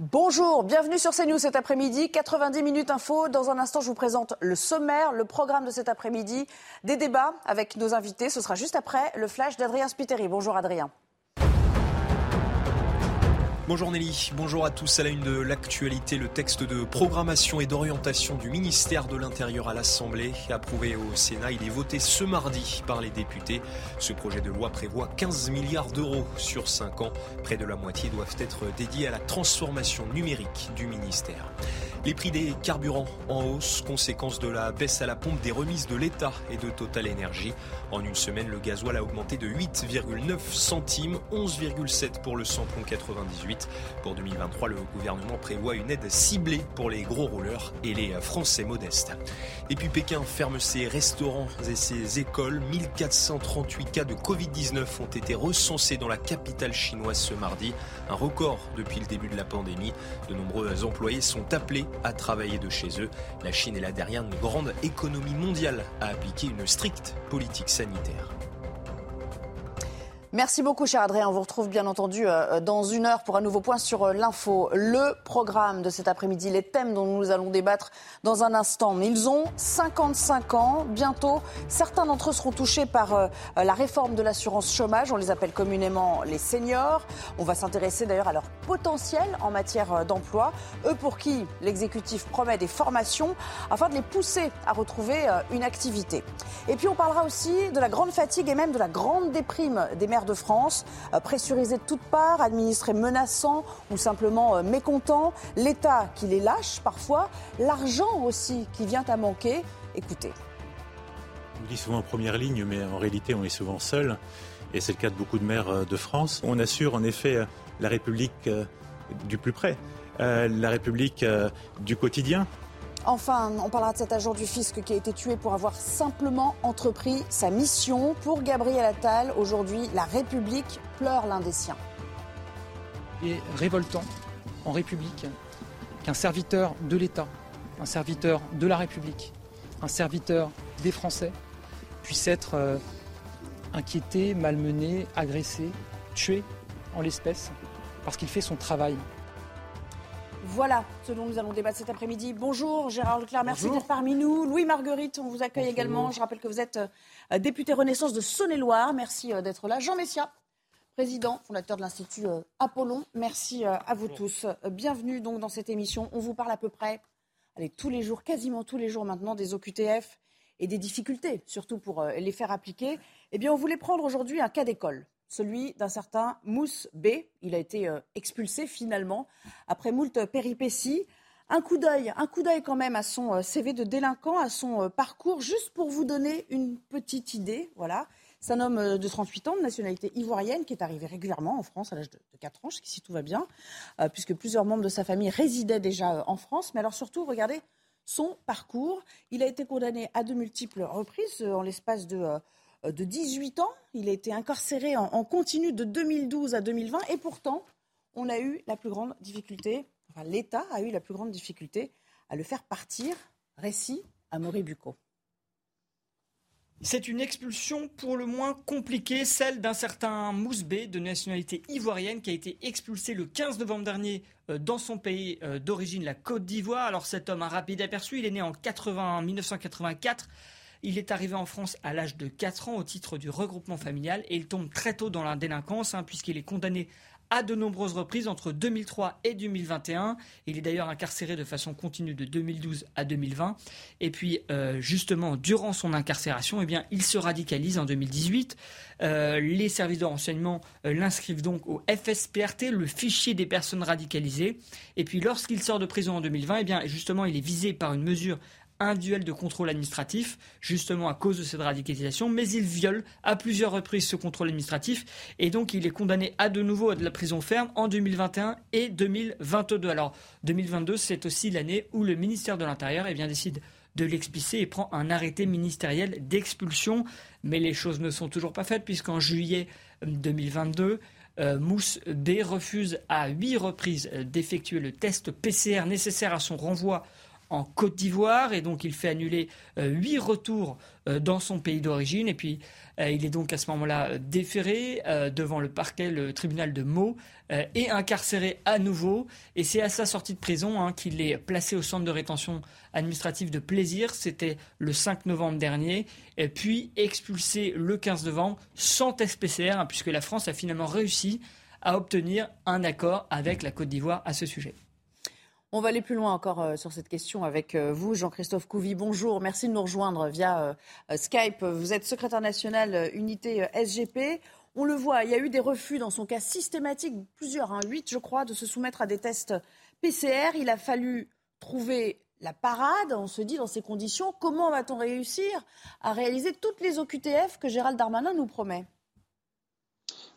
Bonjour, bienvenue sur CNews cet après-midi. 90 minutes info. Dans un instant, je vous présente le sommaire, le programme de cet après-midi, des débats avec nos invités. Ce sera juste après le flash d'Adrien Spiteri. Bonjour Adrien. Bonjour Nelly, bonjour à tous. À la une de l'actualité, le texte de programmation et d'orientation du ministère de l'Intérieur à l'Assemblée, approuvé au Sénat, il est voté ce mardi par les députés. Ce projet de loi prévoit 15 milliards d'euros sur 5 ans. Près de la moitié doivent être dédiés à la transformation numérique du ministère. Les prix des carburants en hausse, conséquence de la baisse à la pompe des remises de l'État et de Total Energy. En une semaine, le gasoil a augmenté de 8,9 centimes, 11,7 pour le samplon 98. Pour 2023, le gouvernement prévoit une aide ciblée pour les gros rouleurs et les Français modestes. Et puis Pékin ferme ses restaurants et ses écoles. 1438 cas de Covid-19 ont été recensés dans la capitale chinoise ce mardi, un record depuis le début de la pandémie. De nombreux employés sont appelés à travailler de chez eux. La Chine est la dernière grande économie mondiale à appliquer une stricte politique sanitaire sanitaire. Merci beaucoup, cher Adrien. On vous retrouve bien entendu euh, dans une heure pour un nouveau point sur euh, l'info. Le programme de cet après-midi, les thèmes dont nous allons débattre dans un instant. Ils ont 55 ans. Bientôt, certains d'entre eux seront touchés par euh, la réforme de l'assurance chômage. On les appelle communément les seniors. On va s'intéresser d'ailleurs à leur potentiel en matière d'emploi. Eux pour qui l'exécutif promet des formations afin de les pousser à retrouver une activité. Et puis on parlera aussi de la grande fatigue et même de la grande déprime des de France, euh, pressurisés de toutes parts, administrés menaçants ou simplement euh, mécontents, l'État qui les lâche parfois, l'argent aussi qui vient à manquer. Écoutez. On dit souvent en première ligne, mais en réalité on est souvent seul, et c'est le cas de beaucoup de maires euh, de France. On assure en effet la République du plus près, la République du quotidien, Enfin, on parlera de cet agent du fisc qui a été tué pour avoir simplement entrepris sa mission. Pour Gabriel Attal, aujourd'hui, la République pleure l'un des siens. Il est révoltant en République qu'un serviteur de l'État, un serviteur de la République, un serviteur des Français puisse être euh, inquiété, malmené, agressé, tué en l'espèce parce qu'il fait son travail. Voilà ce dont nous allons débattre cet après-midi. Bonjour Gérard Leclerc, merci d'être parmi nous. Louis Marguerite, on vous accueille également. Je rappelle que vous êtes euh, député Renaissance de Saône-et-Loire. Merci euh, d'être là. Jean Messia, président, fondateur de l'Institut euh, Apollon. Merci à vous tous. Bienvenue donc dans cette émission. On vous parle à peu près, allez, tous les jours, quasiment tous les jours maintenant, des OQTF et des difficultés, surtout pour les faire appliquer. Eh bien, on voulait prendre aujourd'hui un cas d'école celui d'un certain Mousse B. Il a été euh, expulsé finalement après moult péripéties. Un coup d'œil, un coup d'œil quand même à son euh, CV de délinquant, à son euh, parcours, juste pour vous donner une petite idée. Voilà. C'est un homme de 38 ans, de nationalité ivoirienne, qui est arrivé régulièrement en France à l'âge de 4 ans, si tout va bien, puisque plusieurs membres de sa famille résidaient déjà en France. Mais alors surtout, regardez son parcours. Il a été condamné à de multiples reprises en l'espace de de 18 ans. Il a été incarcéré en, continu de 2012 à 2020 et pourtant, on a eu la plus grande difficulté, l'État a eu la plus grande difficulté à le faire partir. Récit à Bucco. C'est une expulsion pour le moins compliquée, celle d'un certain Mousbé de nationalité ivoirienne qui a été expulsé le 15 novembre dernier euh, dans son pays euh, d'origine, la Côte d'Ivoire. Alors cet homme, a rapide aperçu, il est né en 1984. Il est arrivé en France à l'âge de 4 ans au titre du regroupement familial et il tombe très tôt dans la délinquance hein, puisqu'il est condamné à de nombreuses reprises entre 2003 et 2021. Il est d'ailleurs incarcéré de façon continue de 2012 à 2020. Et puis, euh, justement, durant son incarcération, eh bien, il se radicalise en 2018. Euh, les services de renseignement euh, l'inscrivent donc au FSPRT, le fichier des personnes radicalisées. Et puis, lorsqu'il sort de prison en 2020, eh bien, justement, il est visé par une mesure un duel de contrôle administratif, justement à cause de cette radicalisation, mais il viole à plusieurs reprises ce contrôle administratif et donc il est condamné à de nouveau à de la prison ferme en 2021 et 2022. Alors 2022, c'est aussi l'année où le ministère de l'Intérieur eh décide de l'expulser et prend un arrêté ministériel d'expulsion. Mais les choses ne sont toujours pas faites puisqu'en juillet 2022, euh, Mousse B refuse à huit reprises d'effectuer le test PCR nécessaire à son renvoi en Côte d'Ivoire et donc il fait annuler euh, huit retours euh, dans son pays d'origine. Et puis euh, il est donc à ce moment-là déféré devant le parquet, le tribunal de Meaux et incarcéré à nouveau. Et c'est à sa sortie de prison hein, qu'il est placé au centre de rétention administrative de plaisir, c'était le 5 novembre dernier. Puis expulsé le 15 novembre sans test PCR hein, puisque la France a finalement réussi à obtenir un accord avec la Côte d'Ivoire à ce sujet. On va aller plus loin encore euh, sur cette question avec euh, vous, Jean-Christophe Couvi. Bonjour, merci de nous rejoindre via euh, Skype. Vous êtes secrétaire national unité SGP. On le voit, il y a eu des refus dans son cas systématique, plusieurs, hein, huit je crois, de se soumettre à des tests PCR. Il a fallu trouver la parade. On se dit dans ces conditions, comment va-t-on réussir à réaliser toutes les OQTF que Gérald Darmanin nous promet?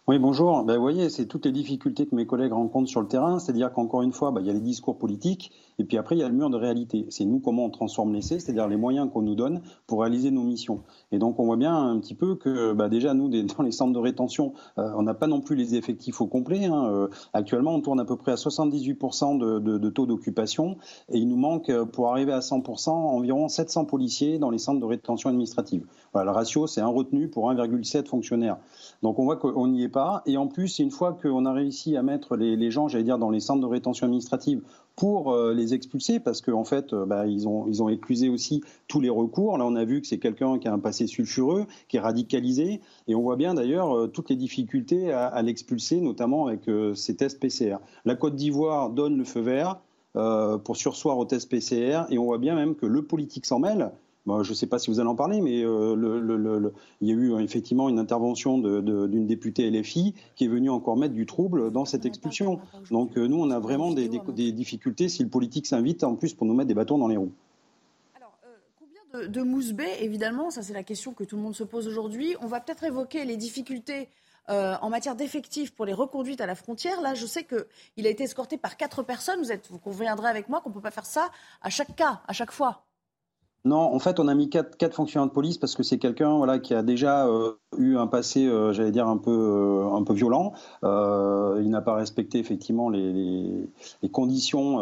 Oui, bonjour. Ben, vous voyez, c'est toutes les difficultés que mes collègues rencontrent sur le terrain. C'est-à-dire qu'encore une fois, ben, il y a les discours politiques et puis après, il y a le mur de réalité. C'est nous comment on transforme l'essai, c'est-à-dire les moyens qu'on nous donne pour réaliser nos missions. Et donc, on voit bien un petit peu que ben, déjà, nous, dans les centres de rétention, euh, on n'a pas non plus les effectifs au complet. Hein. Euh, actuellement, on tourne à peu près à 78% de, de, taux d'occupation et il nous manque, euh, pour arriver à 100%, environ 700 policiers dans les centres de rétention administrative. Voilà, le ratio, c'est un retenu pour 1,7 fonctionnaires. Donc, on voit qu'on n'y est pas et en plus, une fois qu'on a réussi à mettre les, gens, j'allais dire, dans les centres de rétention administrative pour euh, les expulser, parce qu'en en fait, euh, bah, ils, ont, ils ont éclusé aussi tous les recours. Là, on a vu que c'est quelqu'un qui a un passé sulfureux, qui est radicalisé, et on voit bien d'ailleurs euh, toutes les difficultés à, à l'expulser, notamment avec ces tests PCR. La Côte d'Ivoire donne le feu vert pour sursoir aux tests PCR, et on voit bien même que le politique s'en mêle, je ne sais pas si vous allez en parler, mais euh, il y a eu euh, effectivement une intervention d'une députée LFI qui est venue encore mettre du trouble dans cette expulsion. Donc euh, nous, on a vraiment des, difficultés si le politique s'invite en plus pour nous mettre des bâtons dans les roues. Alors, combien de, de mousse évidemment, ça c'est la question que tout le monde se pose aujourd'hui. On va peut-être évoquer les difficultés en matière d'effectifs pour les reconduites à la frontière. Là, je sais qu'il a été escorté par quatre personnes. Vous, êtes, vous conviendrez avec moi qu'on ne peut pas faire ça à chaque cas, à chaque fois. Non, en fait, on a mis quatre, quatre fonctionnaires de police parce que c'est quelqu'un voilà, qui a déjà euh, eu un passé, euh, j'allais dire, un peu, euh, un peu violent. il n'a pas respecté effectivement les, conditions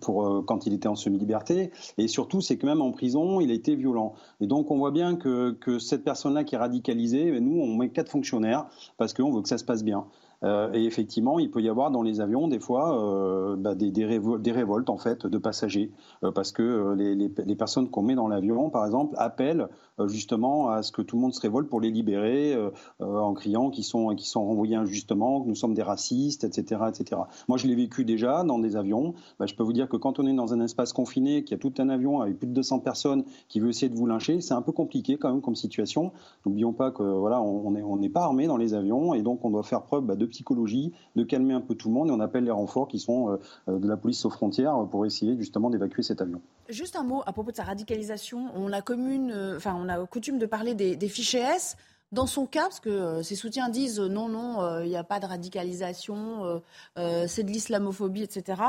pour, quand il était en semi-liberté. Et surtout, c'est que même en prison, il a été violent. Et donc, on voit bien que, que cette personne-là qui est radicalisée, nous, on met quatre fonctionnaires parce qu'on veut que ça se passe bien. Euh, et effectivement, il peut y avoir dans les avions des fois euh, bah, des, des, révoltes en fait de passagers euh, parce que les, les, personnes qu'on met dans l'avion, par exemple, appellent justement à ce que tout le monde se révolte pour les libérer en criant qu'ils sont qu'ils sont renvoyés injustement, que nous sommes des racistes, etc., etc. Moi, je l'ai vécu déjà dans des avions. Bah, je peux vous dire que quand on est dans un espace confiné, qu'il y a tout un avion avec plus de 200 personnes qui veut essayer de vous lyncher, c'est un peu compliqué quand même comme situation. N'oublions pas que voilà, on n'est on pas armé dans les avions et donc on doit faire preuve bah, de psychologie, de calmer un peu tout le monde et on appelle les renforts qui sont euh, euh, de la police aux frontières pour essayer justement d'évacuer cet avion. Juste un mot à propos de sa radicalisation. On a, commune, euh, enfin, on a coutume de parler des, fichiers S. Dans son cas, parce que ses soutiens disent non, non, il n'y a pas de radicalisation, c'est de l'islamophobie, etc.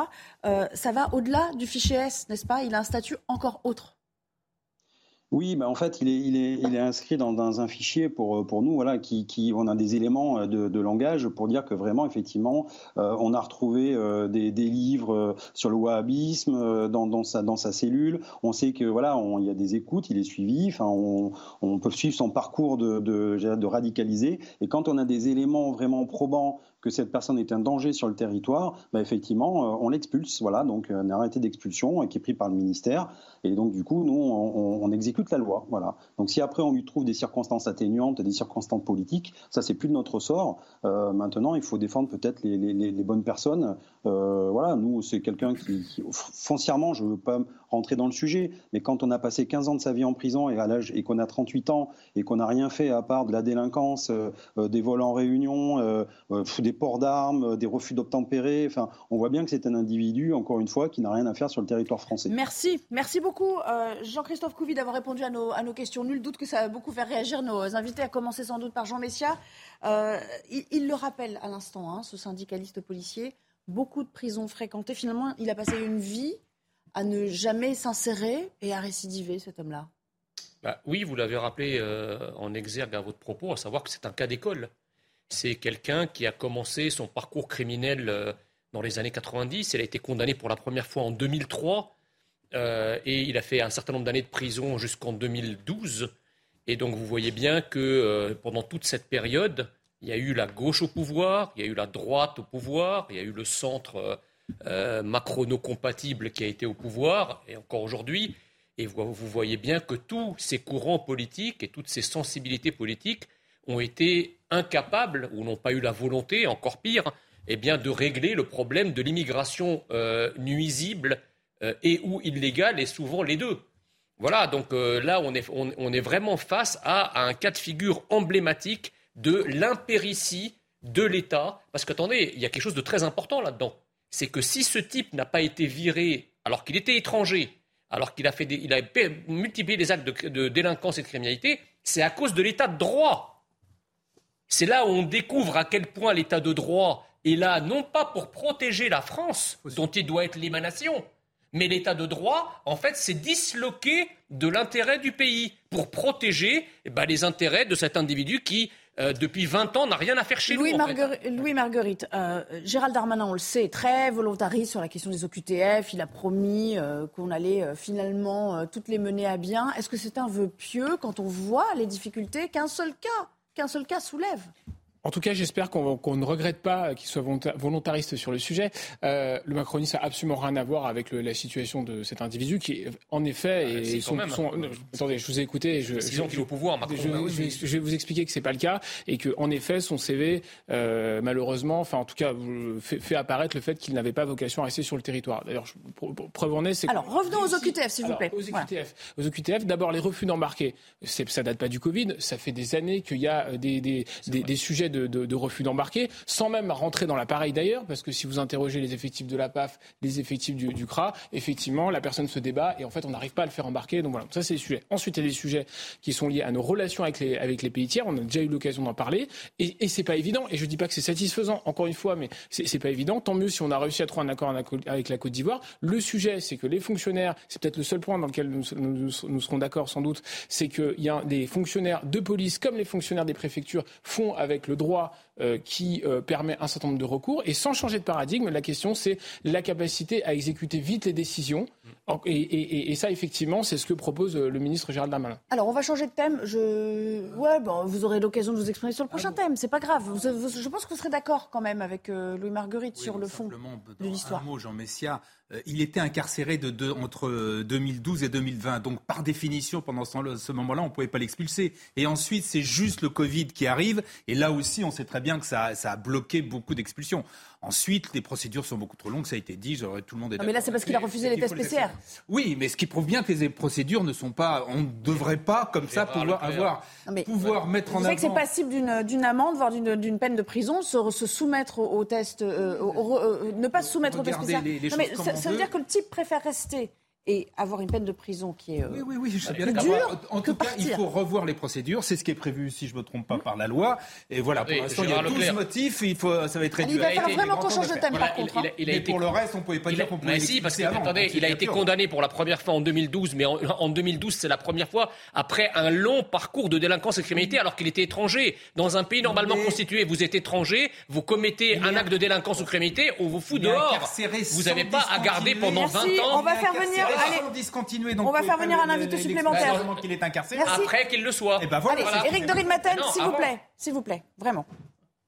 ça va au-delà du fichier S, n'est-ce pas? Il a un statut encore autre. Oui, bah en fait, il est, il est, il est inscrit dans, dans, un fichier pour, pour nous, voilà, qui, qui, on a des éléments euh, de, de langage pour dire que vraiment, effectivement, euh, on a retrouvé euh, des, des, livres sur le wahhabisme dans, dans, sa, dans sa cellule. On sait que voilà, il y a des écoutes, il est suivi. Enfin, on, on peut suivre son parcours de, de, de radicaliser. Et quand on a des éléments vraiment probants que cette personne est un danger sur le territoire, bah effectivement, euh, on l'expulse. Voilà, donc un arrêté d'expulsion qui est pris par le ministère. Et donc, du coup, nous, on, exécute la loi. Voilà. Donc si après on lui trouve des circonstances atténuantes, des circonstances politiques, ça c'est plus de notre sort. Euh, maintenant, il faut défendre peut-être les, bonnes personnes. Euh, voilà, nous c'est quelqu'un qui, qui, foncièrement, je ne veux pas rentrer dans le sujet, mais quand on a passé 15 ans de sa vie en prison et et qu'on a 38 ans et qu'on n'a rien fait à part de la délinquance, euh, des vols en réunion, des ports d'armes, des refus d'obtempérer, enfin, on voit bien que c'est un individu, encore une fois, qui n'a rien à faire sur le territoire français. Merci, merci beaucoup Jean-Christophe Couvi d'avoir répondu à nos, à nos questions. Nul doute que ça va beaucoup faire réagir nos invités, à commencer sans doute par Jean Messia. Euh, il, le rappelle à l'instant, hein, ce syndicaliste policier, beaucoup de prisons fréquentées. Finalement, il a passé une vie à ne jamais s'insérer et à récidiver, cet homme-là. Bah, oui, vous l'avez rappelé euh, en exergue à votre propos, à savoir que c'est un cas d'école. C'est quelqu'un qui a commencé son parcours criminel euh, dans les années 90. Il a été condamné pour la première fois en 2003 et il a fait un certain nombre d'années de prison jusqu'en 2012. Et donc vous voyez bien que euh, pendant toute cette période, il y a eu la gauche au pouvoir, il y a eu la droite au pouvoir, il y a eu le centre euh, euh, macrono-compatible qui a été au pouvoir, et encore aujourd'hui. Et vous, voyez bien que tous ces courants politiques et toutes ces sensibilités politiques ont été incapables, ou n'ont pas eu la volonté, encore pire, eh bien, de régler le problème de l'immigration nuisible et ou illégale, et souvent les deux. Voilà, donc euh, là, on est, vraiment face à, un cas de figure emblématique de l'impéritie de l'État. Parce qu'attendez, il y a quelque chose de très important là-dedans. C'est que si ce type n'a pas été viré alors qu'il était étranger, alors qu'il a, fait il a multiplié les actes de délinquance et de criminalité, c'est à cause de l'État de droit. C'est là où on découvre à quel point l'État de droit est là, non pas pour protéger la France, dont il doit être l'émanation, mais l'état de droit, en fait, s'est disloqué de l'intérêt du pays pour protéger eh ben, les intérêts de cet individu qui, euh, depuis 20 ans, n'a rien à faire chez Louis nous. Louis Marguerite, euh, Gérald Darmanin, on le sait, très volontariste sur la question des OQTF. Il a promis euh, qu'on allait finalement toutes les mener à bien. Est-ce que c'est un vœu pieux quand on voit les difficultés qu'un seul cas, qu'un seul cas soulève en tout cas, j'espère qu'on ne regrette pas qu'il soit volontariste sur le sujet. Euh, le macronisme n'a absolument rien à voir avec le, la situation de cet individu qui, en effet, ah, sont, sont, attendez, je vous ai écouté. Je, je, je, au pouvoir, Macron, je, bah je, vais vous expliquer que c'est pas le cas et que, en effet, son CV, euh, malheureusement, enfin, en tout cas, fait, fait apparaître le fait qu'il n'avait pas vocation à rester sur le territoire. D'ailleurs, preuve en est, c'est. Alors, revenons aux OQTF, s'il vous plaît. Aux OQTF, aux OQTF d'abord les refus d'embarquer. Ça date pas du Covid. Ça fait des années qu'il y a des, des, des, des sujets de, refus d'embarquer, sans même rentrer dans l'appareil d'ailleurs, parce que si vous interrogez les effectifs de la PAF, les effectifs du, CRA, effectivement, la personne se débat et en fait, on n'arrive pas à le faire embarquer. Donc voilà, ça c'est les sujets. Ensuite, il y a des sujets qui sont liés à nos relations avec les, avec les pays tiers. On a déjà eu l'occasion d'en parler. Et, et c'est pas évident. Et je dis pas que c'est satisfaisant, encore une fois, mais c'est pas évident. Tant mieux si on a réussi à trouver un accord avec la Côte d'Ivoire. Le sujet, c'est que les fonctionnaires, c'est peut-être le seul point dans lequel nous serons d'accord sans doute, c'est qu'il y a des fonctionnaires de police comme les fonctionnaires des préfectures font avec le droit euh, qui euh, permet un certain nombre de recours. Et sans changer de paradigme, la question, c'est la capacité à exécuter vite les décisions. Et, ça, effectivement, c'est ce que propose euh, le ministre Gérald Darmanin. Alors, on va changer de thème. Je... Ouais, bon, vous aurez l'occasion de vous exprimer sur le prochain ah thème. C'est pas grave. je pense que vous serez d'accord quand même avec Louis Marguerite sur le fond de l'histoire. Un mot, Jean Messia. il était incarcéré de, entre 2012 et 2020. Donc, par définition, pendant ce moment-là, on ne pouvait pas l'expulser. Et ensuite, c'est juste le Covid qui arrive. Et là aussi, on sait très bien que ça, ça a bloqué beaucoup d'expulsions. Ensuite, les procédures sont beaucoup trop longues, ça a été dit, tout le monde est Mais là, c'est parce qu'il a refusé les tests PCR. Oui, mais ce qui prouve bien que les procédures ne sont pas. On ne devrait pas, comme ça, pouvoir avoir. pouvoir mettre en avant. que c'est passible d'une amende, voire d'une peine de prison, se, se soumettre aux tests. Euh, euh, ne pas se soumettre aux tests PCR. mais ça veut dire que le type préfère rester et avoir une peine de prison qui est euh, oui, oui, oui, je sais bien dure En tout cas, il faut revoir les procédures. C'est ce qui est prévu, si je ne me trompe pas, par la loi. Et voilà, pour l'instant, il y a 12 motifs. Il faut, ça va être réduit. Il va falloir vraiment qu'on change de thème, par contre. Il, a, hein. été... pour le reste, on ne pouvait pas dire qu'on pouvait. Mais si, parce que, attendez, il a été condamné pour la première fois en 2012. Mais en, 2012, c'est la première fois après un long parcours de délinquance et de criminalité, alors qu'il était étranger. Dans un pays normalement constitué, vous êtes étranger, vous commettez un acte de délinquance ou de criminalité, on vous fout dehors. Vous n'avez pas à garder pendant 20 ans. On va faire venir on va faire venir un invité supplémentaire. qu'il est incarcéré. Après qu'il le soit. Et ben voilà. Allez, Éric Dorin-Maten, s'il vous plaît. S'il vous plaît, vraiment.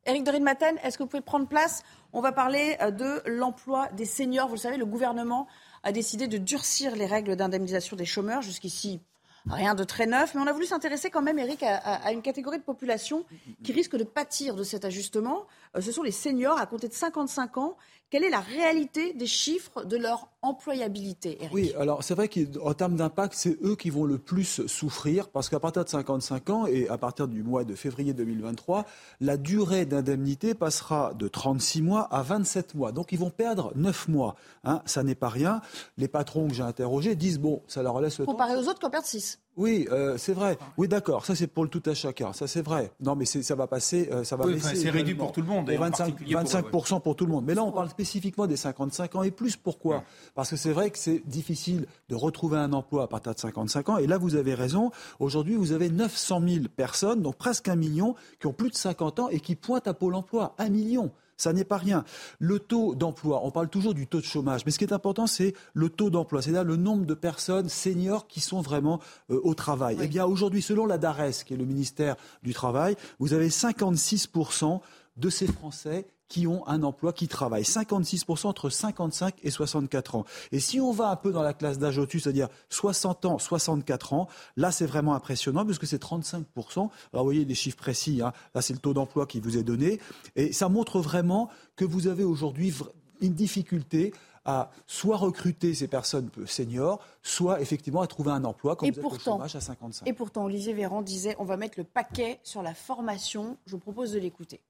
Éric Dorin-Maten, est-ce que vous pouvez prendre place? On va parler euh, de l'emploi des seniors. Vous le savez, le gouvernement a décidé de durcir les règles d'indemnisation des chômeurs. Jusqu'ici, rien de très neuf, mais on a voulu s'intéresser quand même, Eric, à, une catégorie de population qui risque de pâtir de cet ajustement. Euh, ce sont les seniors à compter de 55 ans. Quelle est la réalité des chiffres de leur employabilité, Eric Oui, alors c'est vrai qu'en termes d'impact, c'est eux qui vont le plus souffrir parce qu'à partir de 55 ans et à partir du mois de février 2023, la durée d'indemnité passera de 36 mois à 27 mois. Donc ils vont perdre 9 mois. Hein, ça n'est pas rien. Les patrons que j'ai interrogés disent bon, ça leur laisse le temps. Comparé aux autres qui en perdent 6. Oui, euh, c'est vrai. Oui, d'accord. Ça, c'est pour le tout à chacun. Ça, c'est vrai. Non, mais ça va passer. Euh, ça va oui, c'est réduit pour tout le monde. 25, 25 pour, tout le monde. Mais là, on parle spécifiquement des 55 ans et plus. Pourquoi Parce que c'est vrai que c'est difficile de retrouver un emploi à partir de 55 ans. Et là, vous avez raison. Aujourd'hui, vous avez 900 000 personnes, donc presque un million, qui ont plus de 50 ans et qui pointent à Pôle Emploi. Un million. Ça n'est pas rien. Le taux d'emploi, on parle toujours du taux de chômage, mais ce qui est important, c'est le taux d'emploi, c'est-à-dire le nombre de personnes seniors qui sont vraiment euh, au travail. Eh bien, aujourd'hui, selon la DARES, qui est le ministère du Travail, vous avez 56% de ces Français qui ont un emploi, qui travaillent. 56% entre 55 et 64 ans. Et si on va un peu dans la classe d'âge au-dessus, c'est-à-dire 60 ans, 64 ans, là c'est vraiment impressionnant puisque c'est 35%. Alors vous voyez des chiffres précis, hein. là c'est le taux d'emploi qui vous est donné. Et ça montre vraiment que vous avez aujourd'hui une difficulté à soit recruter ces personnes seniors, soit effectivement à trouver un emploi quand et vous êtes au chômage à 55. Et pourtant, Olivier Véran disait on va mettre le paquet sur la formation. Je vous propose de l'écouter.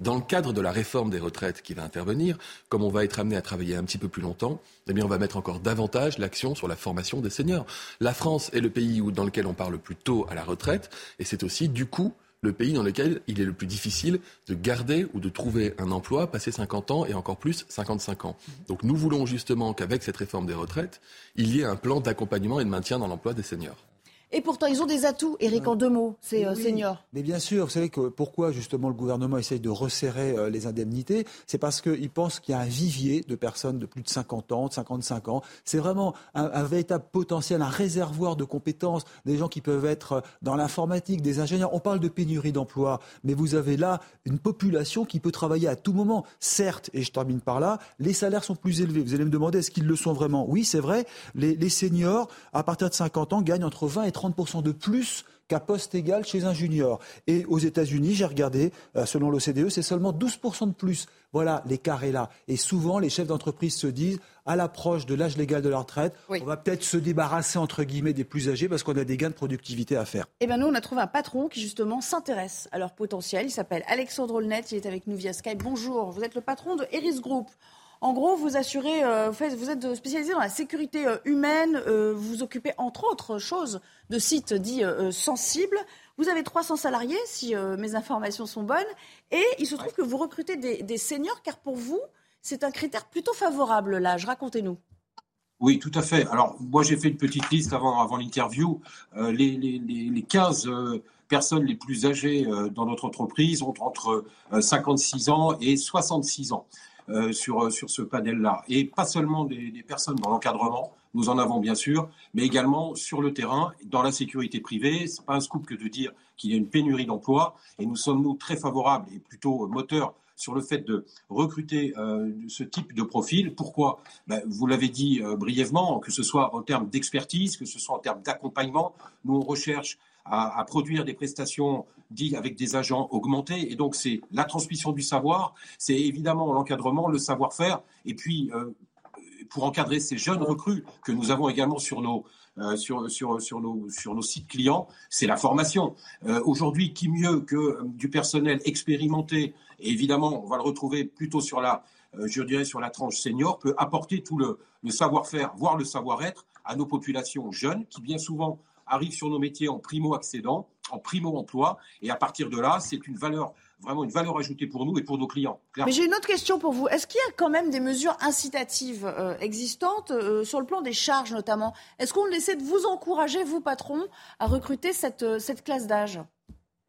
Dans le cadre de la réforme des retraites qui va intervenir, comme on va être amené à travailler un petit peu plus longtemps, eh bien on va mettre encore davantage l'action sur la formation des seniors. La France est le pays où, dans lequel on parle le plus tôt à la retraite, et c'est aussi du coup le pays dans lequel il est le plus difficile de garder ou de trouver un emploi passé 50 ans et encore plus 55 ans. Donc nous voulons justement qu'avec cette réforme des retraites, il y ait un plan d'accompagnement et de maintien dans l'emploi des seniors. Et pourtant, ils ont des atouts, Eric, en deux mots, ces euh, seniors. Mais bien sûr, vous savez que pourquoi justement le gouvernement essaye de resserrer euh, les indemnités C'est parce qu'il pense qu'il y a un vivier de personnes de plus de 50 ans, de 55 ans. C'est vraiment un, véritable potentiel, un réservoir de compétences, des gens qui peuvent être euh, dans l'informatique, des ingénieurs. On parle de pénurie d'emploi, mais vous avez là une population qui peut travailler à tout moment. Certes, et je termine par là, les salaires sont plus élevés. Vous allez me demander est-ce qu'ils le sont vraiment? Oui, c'est vrai. Les, les seniors, à partir de 50 ans, gagnent entre 20 et 30 30% de plus qu'à poste égal chez un junior. Et aux États-Unis, j'ai regardé, euh, selon l'OCDE, c'est seulement 12% de plus. Voilà, l'écart est là. Et souvent, les chefs d'entreprise se disent, à l'approche de l'âge légal de la retraite, on va peut-être se débarrasser, entre guillemets, des plus âgés parce qu'on a des gains de productivité à faire. Eh bien, nous, on a trouvé un patron qui, justement, s'intéresse à leur potentiel. Il s'appelle Alexandre Olnet. Il est avec nous via Skype. Bonjour. Vous êtes le patron de Eris Group. En gros, vous assurez, euh, vous êtes spécialisé dans la sécurité euh, humaine, euh, vous occupez entre autres choses de sites dits sensibles. Vous avez 300 salariés, si mes informations sont bonnes, et il se trouve que vous recrutez des, seniors, car pour vous, c'est un critère plutôt favorable, l'âge. Racontez-nous. Oui, tout à fait. Alors, moi, j'ai fait une petite liste avant, l'interview. les, les, 15 personnes les plus âgées dans notre entreprise ont entre 56 ans et 66 ans. Euh, sur, sur ce panel-là. Et pas seulement des, personnes dans l'encadrement, nous en avons bien sûr, mais également sur le terrain, dans la sécurité privée. Ce n'est pas un scoop que de dire qu'il y a une pénurie d'emplois. Et nous sommes, nous, très favorables et plutôt moteurs sur le fait de recruter euh, ce type de profil. Pourquoi? Ben, Vous l'avez dit euh, brièvement, que ce soit en termes d'expertise, que ce soit en termes d'accompagnement. Nous, on recherche à, produire des prestations dites avec des agents augmentés. Et donc, c'est la transmission du savoir, c'est évidemment l'encadrement, le savoir-faire, et puis euh, pour encadrer ces jeunes recrues que nous avons également sur nos, euh, sur, sur, sur, nos, sur nos sites clients, c'est la formation. Euh, aujourd'hui, qui mieux que du personnel expérimenté, et évidemment, on va le retrouver plutôt sur la, je dirais, sur la tranche senior, peut apporter tout le, le savoir-faire, voire le savoir-être à nos populations jeunes qui bien souvent arrivent sur nos métiers en primo-accédant, en primo-emploi. Et à partir de là, c'est une valeur vraiment une valeur ajoutée pour nous et pour nos clients. Mais j'ai une autre question pour vous. Est-ce qu'il y a quand même des mesures incitatives euh, existantes euh, sur le plan des charges notamment? Est-ce qu'on essaie de vous encourager, vous patron, à recruter cette, euh, cette classe d'âge?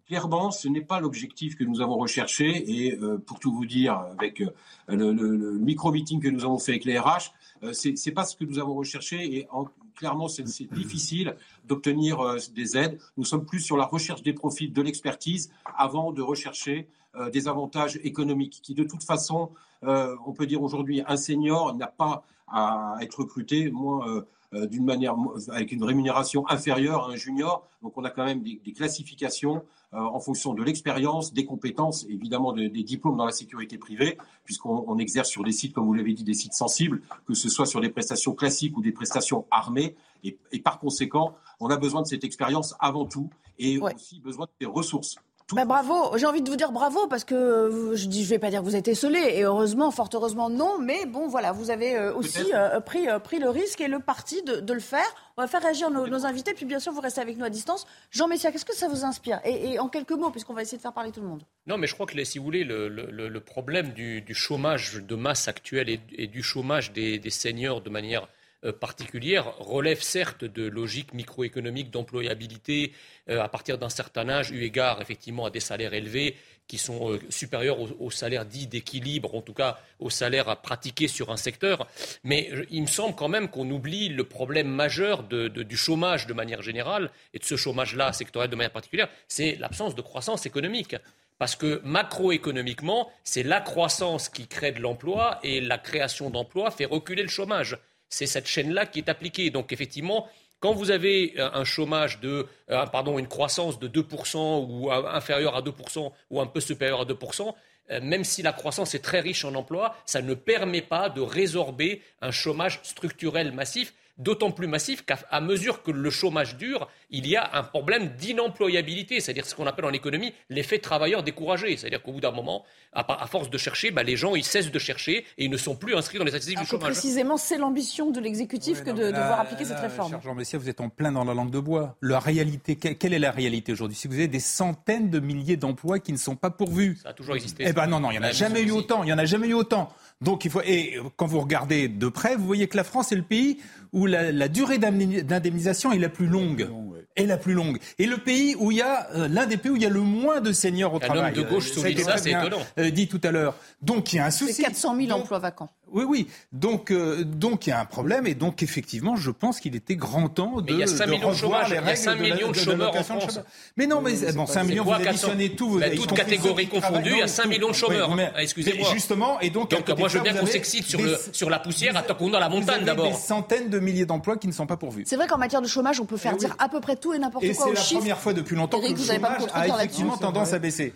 Clairement, ce n'est pas l'objectif que nous avons recherché. Et pour tout vous dire, avec le, micro-meeting que nous avons fait avec les RH, ce n'est pas ce que nous avons recherché. Et en, clairement, c'est difficile d'obtenir euh, des aides. Nous sommes plus sur la recherche des profits, de l'expertise, avant de rechercher euh, des avantages économiques qui, de toute façon, euh, on peut dire aujourd'hui, un senior n'a pas à être recruté. Moi, d'une manière avec une rémunération inférieure à un junior. Donc on a quand même des, classifications en fonction de l'expérience, des compétences, évidemment des diplômes dans la sécurité privée, puisqu'on exerce sur des sites, comme vous l'avez dit, des sites sensibles, que ce soit sur des prestations classiques ou des prestations armées. Et, par conséquent, on a besoin de cette expérience avant tout et aussi besoin de ces ressources. Bah, bravo, j'ai envie de vous dire bravo parce que euh, je ne vais pas dire que vous êtes esselé et heureusement, fort heureusement non, mais bon voilà, vous avez euh, aussi euh, pris, pris le risque et le parti de, le faire. On va faire réagir nos, invités, puis bien sûr vous restez avec nous à distance. Jean Messia, qu'est-ce que ça vous inspire? Et, en quelques mots, puisqu'on va essayer de faire parler tout le monde. Non, mais je crois que si vous voulez, le, problème du, chômage de masse actuel et, du chômage des, des seniors de manière particulière relève certes de logiques microéconomiques d'employabilité euh, à partir d'un certain âge, eu égard effectivement à des salaires élevés qui sont euh, supérieurs aux, salaires dits d'équilibre, en tout cas aux salaires à pratiquer sur un secteur. Mais il me semble quand même qu'on oublie le problème majeur du chômage de manière générale et de ce chômage-là sectoriel de manière particulière, c'est l'absence de croissance économique. Parce que macroéconomiquement, c'est la croissance qui crée de l'emploi et la création d'emplois fait reculer le chômage c'est cette chaîne-là qui est appliquée. Donc effectivement, quand vous avez euh, pardon, une croissance de 2% ou inférieure à 2% ou un peu supérieure à 2%, euh, même si la croissance est très riche en emplois, ça ne permet pas de résorber un chômage structurel massif d'autant plus massif qu'à mesure que le chômage dure, il y a un problème d'inemployabilité, c'est-à-dire ce qu'on appelle en économie l'effet travailleur découragé. C'est-à-dire qu'au bout d'un moment, à, force de chercher, bah, les gens ils cessent de chercher et ils ne sont plus inscrits dans les statistiques du chômage. Précisément, c'est l'ambition de l'exécutif que de, voir appliquer cette réforme. Jean Messia, vous êtes en plein dans la langue de bois. La réalité, quelle est la réalité aujourd'hui? Si vous avez des centaines de milliers d'emplois qui ne sont pas pourvus. Ça a toujours existé. Eh ben non, non, il n'y en a jamais eu autant. Il y en a jamais eu autant. Donc il faut et quand vous regardez de près, vous voyez que la France est le pays où la, durée d'indemnisation est la plus longue. Est la plus longue. Et le pays où il y a euh, l'un des pays où il y a le moins de seniors au travail. de gauche ça, ça c'est étonnant. Euh, dit tout à l'heure. Donc il y a un souci. C'est 400 000 emplois vacants. Oui, oui. Donc, euh, donc il y a un problème et donc effectivement, je pense qu'il était grand temps de. Mais il y a 5 millions de chômeurs. Il y a 5 millions de, chômeurs en France. Mais non, mais bon, 5 millions, vous additionnez tout. Vous toutes catégories confondues, il y a 5 millions de chômeurs. Ah, excusez-moi. Justement, et donc. Donc moi, je veux bien qu'on s'excite sur, sur la poussière, attaquons dans la montagne d'abord. Des centaines de milliers d'emplois qui ne sont pas pourvus. C'est vrai qu'en matière de chômage, on peut faire eh dire à peu près tout et n'importe quoi Et c'est la première fois depuis longtemps que le chômage a effectivement tendance à baisser.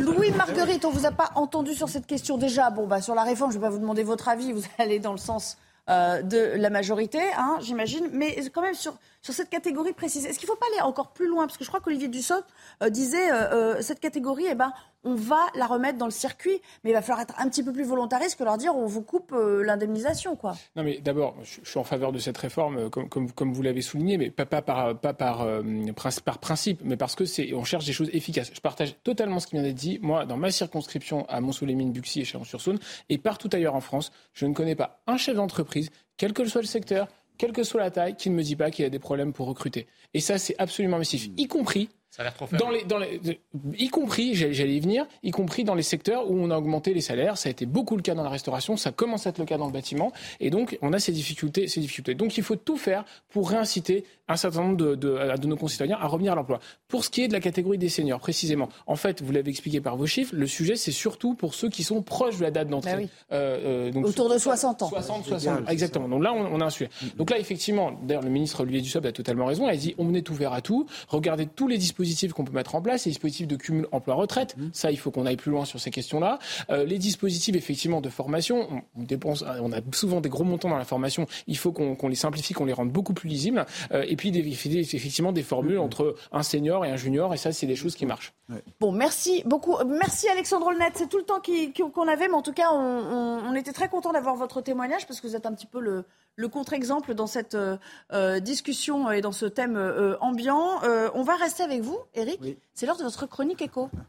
Louis Marguerite, on vous a pas entendu sur cette question déjà. Bon, bah sur la réforme, je vais pas vous demander votre avis. Vous allez dans le sens euh, de la majorité, hein, j'imagine, mais quand même sur, sur cette catégorie précise. Est-ce qu'il ne faut pas aller encore plus loin? Parce que je crois qu'Olivier Dussopt euh, disait, euh, cette catégorie, eh ben, on va la remettre dans le circuit, mais il va falloir être un petit peu plus volontariste que leur dire on vous coupe l'indemnisation. quoi. Non, mais d'abord, je, suis en faveur de cette réforme, comme, comme, vous l'avez souligné, mais pas, pas par, pas par, principe, mais parce que c'est on cherche des choses efficaces. Je partage totalement ce qui vient d'être dit. Moi, dans ma circonscription à Mont-Solémine, Buxy et Chalon-sur-Saône, et partout ailleurs en France, je ne connais pas un chef d'entreprise quel que soit le secteur, quelle que soit la taille, qui ne me dit pas qu'il y a des problèmes pour recruter. Et ça, c'est absolument massif, y compris ça a l'air trop Dans les, dans les, y compris, j'allais y venir, y compris dans les secteurs où on a augmenté les salaires. Ça a été beaucoup le cas dans la restauration, ça commence à être le cas dans le bâtiment. Et donc, on a ces difficultés, ces difficultés. Donc, il faut tout faire pour réinciter un certain nombre de, de, de nos concitoyens à revenir à l'emploi. Pour ce qui est de la catégorie des seniors, précisément, en fait, vous l'avez expliqué par vos chiffres, le sujet, c'est surtout pour ceux qui sont proches de la date d'entrée. Bah euh, euh, donc, Autour de 60 ans. 60, 60, exactement. Donc là, on, on, a un sujet. Donc là, effectivement, d'ailleurs, le ministre Olivier Dussopt a totalement raison. Il a dit, on est ouvert à tout. Regardez tous les dispositifs qu'on peut mettre en place, les dispositifs de cumul emploi-retraite. Mmh. Ça, il faut qu'on aille plus loin sur ces questions-là. Euh, les dispositifs, effectivement, de formation, on, dépense, on a souvent des gros montants dans la formation. Il faut qu'on les simplifie, qu'on les rende beaucoup plus lisibles. Euh, et puis, des, effectivement, des formules mmh. entre un senior et un junior. Et ça, c'est des choses qui marchent. Bon, merci beaucoup. Merci Alexandre Olnet. C'est tout le temps qu'on avait, mais en tout cas, on, on était très content d'avoir votre témoignage parce que vous êtes un petit peu le, le contre-exemple dans cette euh, euh, discussion et dans ce thème euh, ambiant. on va rester avec vous, Eric. C'est l'heure de votre chronique écho.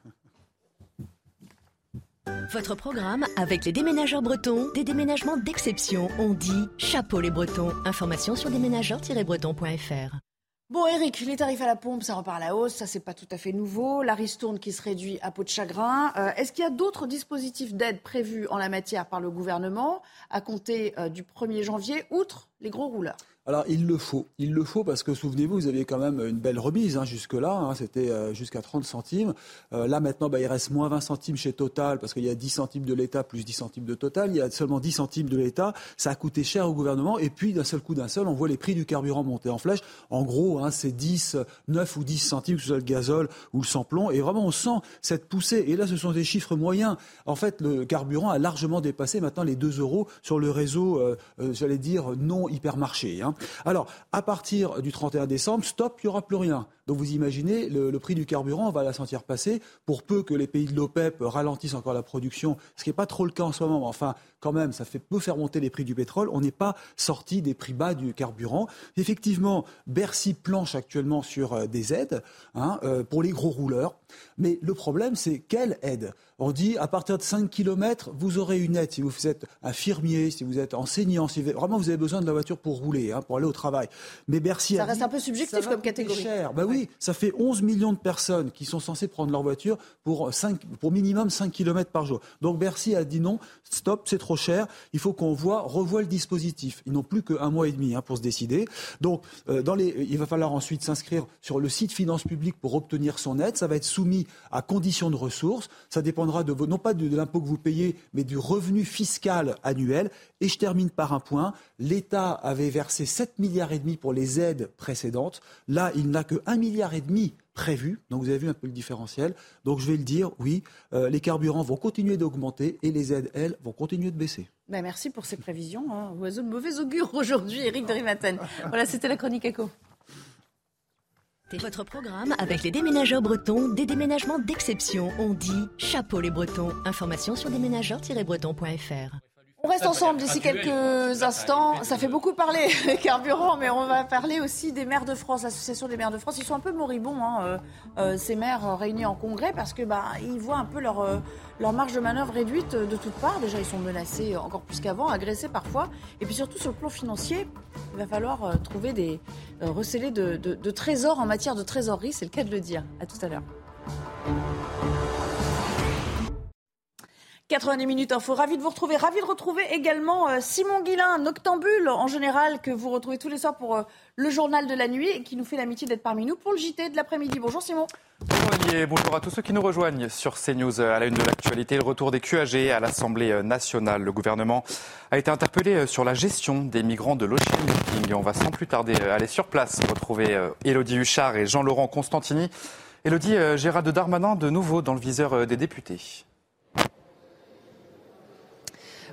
Votre programme avec les déménageurs bretons, des déménagements d'exception. On dit chapeau les bretons. Information sur déménageurs-bretons.fr. Bon, Eric, les tarifs à la pompe, ça repart à la hausse, ça c'est pas tout à fait nouveau. La ristourne qui se réduit à peau de chagrin. Euh, est-ce qu'il y a d'autres dispositifs d'aide prévus en la matière par le gouvernement à compter euh, du 1er janvier, outre les gros rouleurs? Alors, il le faut. Il le faut parce que, souvenez-vous, vous aviez quand même une belle remise hein, jusque-là. Hein, C'était euh, jusqu'à 30 centimes. Euh, là, maintenant, bah, il reste moins 20 centimes chez Total parce qu'il y a 10 centimes de l'État plus 10 centimes de Total. Il y a seulement 10 centimes de l'État. Ça a coûté cher au gouvernement. Et puis, d'un seul coup, d'un seul, on voit les prix du carburant monter en flèche. En gros, hein, c'est 10, 9 ou 10 centimes, que ce soit le gazole ou le samplon. Et vraiment, on sent cette poussée. Et là, ce sont des chiffres moyens. En fait, le carburant a largement dépassé maintenant les 2 euros sur le réseau, euh, j'allais dire, non hypermarché. Hein. Alors, à partir du 31 décembre, stop, il n'y aura plus rien. Donc vous imaginez, le, prix du carburant, on va la sentir passer, pour peu que les pays de l'OPEP ralentissent encore la production, ce qui n'est pas trop le cas en ce moment, mais enfin, quand même, ça fait, peut faire monter les prix du pétrole. On n'est pas sorti des prix bas du carburant. Effectivement, Bercy planche actuellement sur euh, des aides hein, euh, pour les gros rouleurs. Mais le problème, c'est quelle aide? On dit à partir de 5 km, vous aurez une aide si vous êtes infirmier, si vous êtes enseignant, si vraiment vous avez besoin de la voiture pour rouler, hein, pour aller au travail. Mais Bercy ça reste un peu subjectif comme catégorie. Cher. Bah oui, ça fait 11 millions de personnes qui sont censées prendre leur voiture pour, 5, pour minimum 5 km par jour. Donc Bercy a dit non, stop, c'est trop cher. Il faut qu'on voit, revoie le dispositif. Ils n'ont plus qu'un mois et demi hein, pour se décider. Donc euh, dans les, il va falloir ensuite s'inscrire sur le site Finances publiques pour obtenir son aide. Ça va être soumis à conditions de ressources. Ça dépendra de non pas de, l'impôt que vous payez, mais du revenu fiscal annuel. Et je termine par un point. L'État avait versé 7 milliards et demi pour les aides précédentes. Là, il n'a que 1 milliard et demi prévu. Donc vous avez vu un peu le différentiel. Donc je vais le dire, oui, euh, les carburants vont continuer d'augmenter et les aides, elles, vont continuer de baisser. Ben merci pour ces prévisions. Hein. Oiseau de mauvais augure aujourd'hui, Eric Drimaten. Voilà, c'était la chronique éco. Votre programme avec les déménageurs bretons, des déménagements d'exception. On dit chapeau les bretons. Information sur déménageurs-bretons.fr. On reste ensemble d'ici quelques instants. Ça fait beaucoup parler carburant, mais on va parler aussi des maires de France, l'association des maires de France. Ils sont un peu moribonds, hein, euh, euh, ces maires réunis en congrès, parce que bah, ils voient un peu leur, euh, leur marge de manœuvre réduite de toutes parts. Déjà, ils sont menacés encore plus qu'avant, agressés parfois. Et puis surtout sur le plan financier, il va falloir trouver des recélés de, de trésors en matière de trésorerie. C'est le cas de le dire. À tout à l'heure. 90 minutes info. Ravi de vous retrouver. Ravi de retrouver également euh, Simon Guillain, noctambule en général, que vous retrouvez tous les soirs pour euh, le journal de la nuit et qui nous fait l'amitié d'être parmi nous pour le JT de l'après-midi. Bonjour Simon. Bonjour bonjour à tous ceux qui nous rejoignent sur CNews à la une de l'actualité. Le retour des QAG à l'Assemblée nationale. Le gouvernement a été interpellé sur la gestion des migrants de l'Ocean. On va sans plus tarder aller sur place retrouver Elodie Huchard et Jean-Laurent Constantini. Elodie, Gérald Darmanin de nouveau dans le viseur des députés.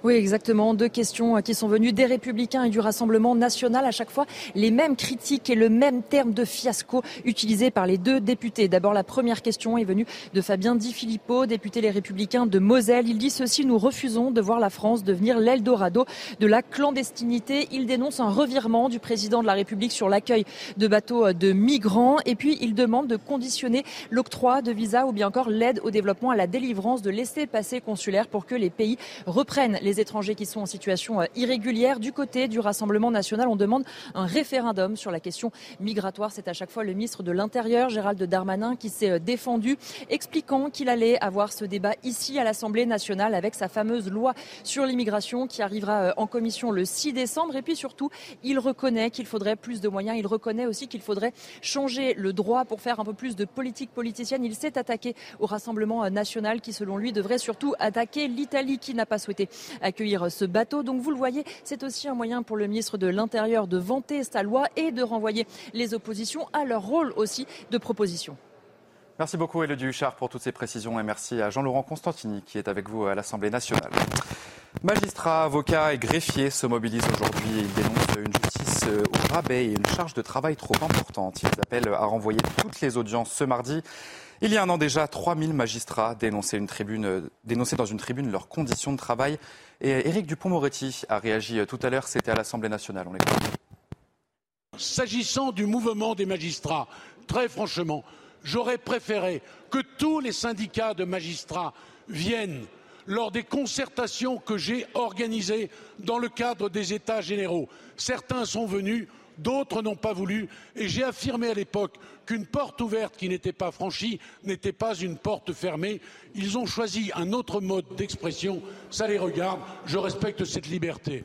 Oui, exactement. Deux questions qui sont venues des Républicains et du Rassemblement national. À chaque fois, les mêmes critiques et le même terme de fiasco utilisé par les deux députés. D'abord, la première question est venue de Fabien Di Filippo, député Les Républicains de Moselle. Il dit ceci, nous refusons de voir la France devenir l'Eldorado de la clandestinité. Il dénonce un revirement du président de la République sur l'accueil de bateaux de migrants. Et puis, il demande de conditionner l'octroi de visas ou bien encore l'aide au développement à la délivrance de laissés-passer consulaires pour que les pays reprennent les étrangers qui sont en situation euh, irrégulière. Du côté du Rassemblement national, on demande un référendum sur la question migratoire. C'est à chaque fois le ministre de l'Intérieur, Gérald Darmanin, qui s'est euh, défendu, expliquant qu'il allait avoir ce débat ici à l'Assemblée nationale avec sa fameuse loi sur l'immigration qui arrivera euh, en commission le 6 décembre. Et puis surtout, il reconnaît qu'il faudrait plus de moyens. Il reconnaît aussi qu'il faudrait changer le droit pour faire un peu plus de politique politicienne. Il s'est attaqué au Rassemblement national qui, selon lui, devrait surtout attaquer l'Italie qui n'a pas souhaité accueillir ce bateau. Donc vous le voyez, c'est aussi un moyen pour le ministre de l'Intérieur de vanter sa loi et de renvoyer les oppositions à leur rôle aussi de proposition. Merci beaucoup Elodie Huchard pour toutes ces précisions et merci à Jean-Laurent Constantini qui est avec vous à l'Assemblée nationale. Magistrats, avocats et greffiers se mobilisent aujourd'hui. Ils dénoncent une justice au rabais et une charge de travail trop importante. Ils appellent à renvoyer toutes les audiences ce mardi. Il y a un an déjà, 3000 magistrats dénonçaient, dans une tribune leurs conditions de travail. Et Éric Dupont-Moretti a réagi tout à l'heure, c'était à l'Assemblée nationale. On S'agissant du mouvement des magistrats, très franchement, j'aurais préféré que tous les syndicats de magistrats viennent lors des concertations que j'ai organisées dans le cadre des États généraux. Certains sont venus, d'autres n'ont pas voulu, et j'ai affirmé à l'époque qu'une porte ouverte qui n'était pas franchie n'était pas une porte fermée. Ils ont choisi un autre mode d'expression, ça les regarde, je respecte cette liberté.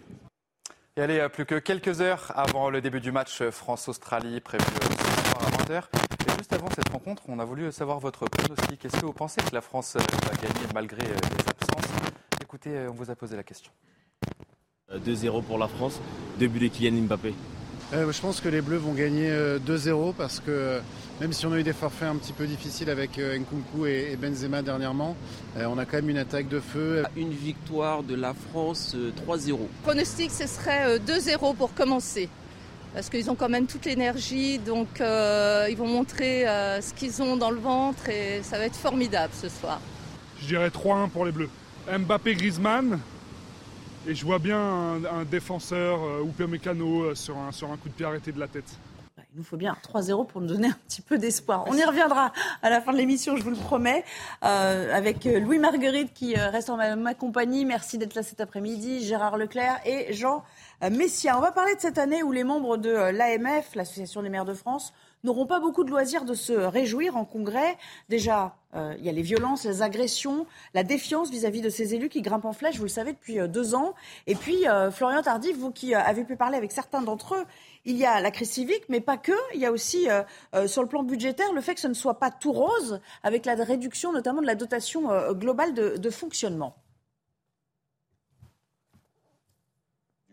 Et allez, plus que quelques heures avant le début du match France-Australie prévu ce soir à 20h. Et juste avant cette rencontre, on a voulu savoir votre pronostic. Est-ce que vous pensez que la France va gagner malgré les absences? Écoutez, on vous a posé la question. 2-0 pour la France, début de Kylian Mbappé. Euh, je pense que les Bleus vont gagner 2-0 parce que même si on a eu des forfaits un petit peu difficiles avec euh, Nkunku et Benzema dernièrement, euh, on a quand même une attaque de feu. Une victoire de la France 3-0. Pronostic, ce serait 2-0 pour commencer. Parce qu'ils ont quand même toute l'énergie, donc ils vont montrer ce qu'ils ont dans le ventre et ça va être formidable ce soir. Je dirais 3-1 pour les Bleus. Mbappé Griezmann, et je vois bien un, défenseur euh, ou Mécano euh, sur, un, sur un coup de pied arrêté de la tête. Il nous faut bien 3-0 pour nous donner un petit peu d'espoir. On y reviendra à la fin de l'émission, je vous le promets, euh, avec Louis Marguerite qui reste en ma, compagnie. Merci d'être là cet après-midi. Gérard Leclerc et Jean Messia. On va parler de cette année où les membres de l'AMF, l'Association des maires de France, n'auront pas beaucoup de loisirs de se réjouir en congrès. Déjà, euh, il y a les violences, les agressions, la défiance vis-à-vis de ces élus qui grimpent en flèche, vous le savez, depuis euh, deux ans. Et puis, euh, Florian Tardif, vous qui avez pu parler avec certains d'entre eux, il y a la crise civique, mais pas que. Il y a aussi, sur le plan budgétaire, le fait que ce ne soit pas tout rose, avec la réduction notamment de la dotation globale de fonctionnement.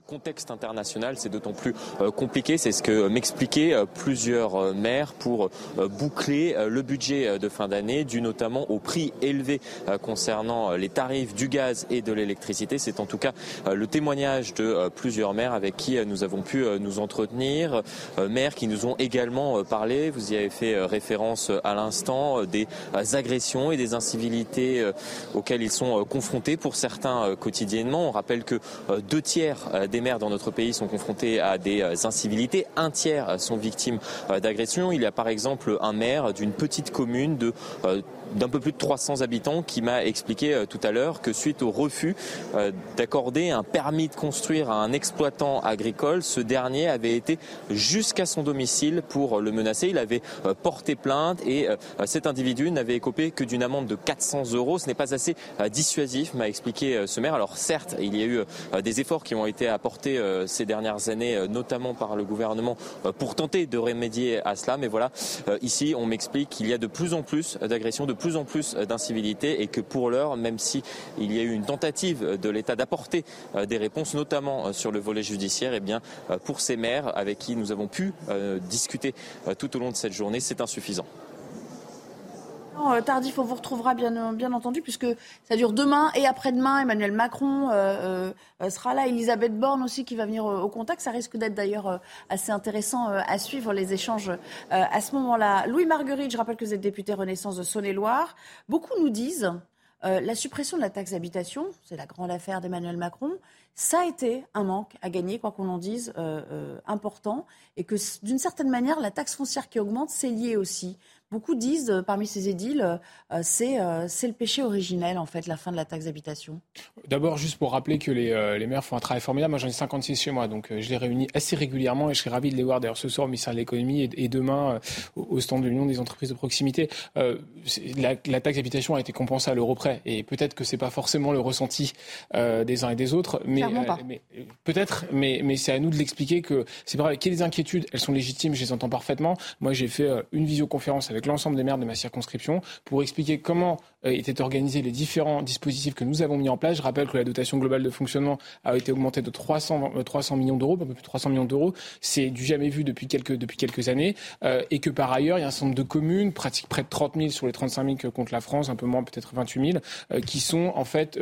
Contexte international, c'est d'autant plus euh, compliqué. C'est ce que m'expliquaient euh, plusieurs euh, maires pour boucler le budget de fin d'année, dû notamment au prix élevé concernant les tarifs du gaz et de l'électricité. C'est en tout cas le témoignage de plusieurs maires avec qui nous avons pu nous entretenir. Maires qui nous ont également parlé, vous y avez fait référence à l'instant, des agressions et des incivilités auxquelles ils sont confrontés pour certains quotidiennement. On rappelle que deux tiers des les maires dans notre pays sont confrontés à des euh, incivilités. Un tiers sont victimes euh, d'agressions. Il y a par exemple un maire d'une petite commune de euh, d'un peu plus de 300 habitants qui m'a expliqué euh, tout à l'heure que suite au refus euh, d'accorder un permis de construire à un exploitant agricole, ce dernier avait été jusqu'à son domicile pour le menacer. Il avait euh, porté plainte et cet individu n'avait écopé que d'une amende de 400 euros. Ce n'est pas assez dissuasif, m'a expliqué ce maire. Alors certes, il y a eu des efforts qui ont été apportés ces dernières années, notamment par le gouvernement, pour tenter de remédier à cela. Mais voilà, ici, on m'explique qu'il y a de plus en plus d'agressions, de plus en plus d'incivilité et que pour l'heure, même si il y a eu une tentative de l'État d'apporter euh, des réponses, notamment euh, sur le volet judiciaire, eh bien euh, pour ces maires avec qui nous avons pu discuter tout au long de cette journée, c'est insuffisant. Euh, tardif, on vous retrouvera bien, entendu, puisque ça dure demain et après-demain. Emmanuel Macron euh, euh, sera là, Elisabeth Borne aussi qui va venir au contact. Ça risque d'être d'ailleurs assez intéressant à suivre les échanges à ce moment-là. Louis Marguerite, je rappelle que vous êtes député Renaissance de Saône-et-Loire. Beaucoup nous disent la suppression de la taxe d'habitation, c'est la grande affaire d'Emmanuel Macron, ça a été un manque à gagner, quoi qu'on en dise, important, et que d'une certaine manière, la taxe foncière qui augmente, c'est lié aussi Beaucoup disent, euh, parmi ces édiles, euh, euh, c'est le péché originel, en fait, la fin de la taxe d'habitation. D'abord, juste pour rappeler que les, maires font un travail formidable. Moi, j'en ai 56 chez moi, donc je les réunis assez régulièrement et je serais ravi de les voir d'ailleurs ce soir au ministère de l'économie et, demain au, stand de l'Union des entreprises de proximité. la, taxe d'habitation a été compensée à l'euro près et peut-être que c'est pas forcément le ressenti des uns et des autres, mais, mais peut-être, mais, mais c'est à nous de l'expliquer que c'est vrai qu'il y a des inquiétudes, elles sont légitimes, je les entends parfaitement. Moi, j'ai fait une visioconférence avec avec l'ensemble des maires de ma circonscription pour expliquer comment euh, étaient organisés les différents dispositifs que nous avons mis en place. Je rappelle que la dotation globale de fonctionnement a été augmentée de 300, 300 euh, millions d'euros, un peu plus de 300 millions d'euros. C'est du jamais vu depuis quelques, depuis quelques années. Euh, et que par ailleurs, il y a un certain nombre de communes, pratiquement près de 30 000 sur les 35 000 que compte la France, un peu moins, peut-être 28 000, qui sont en fait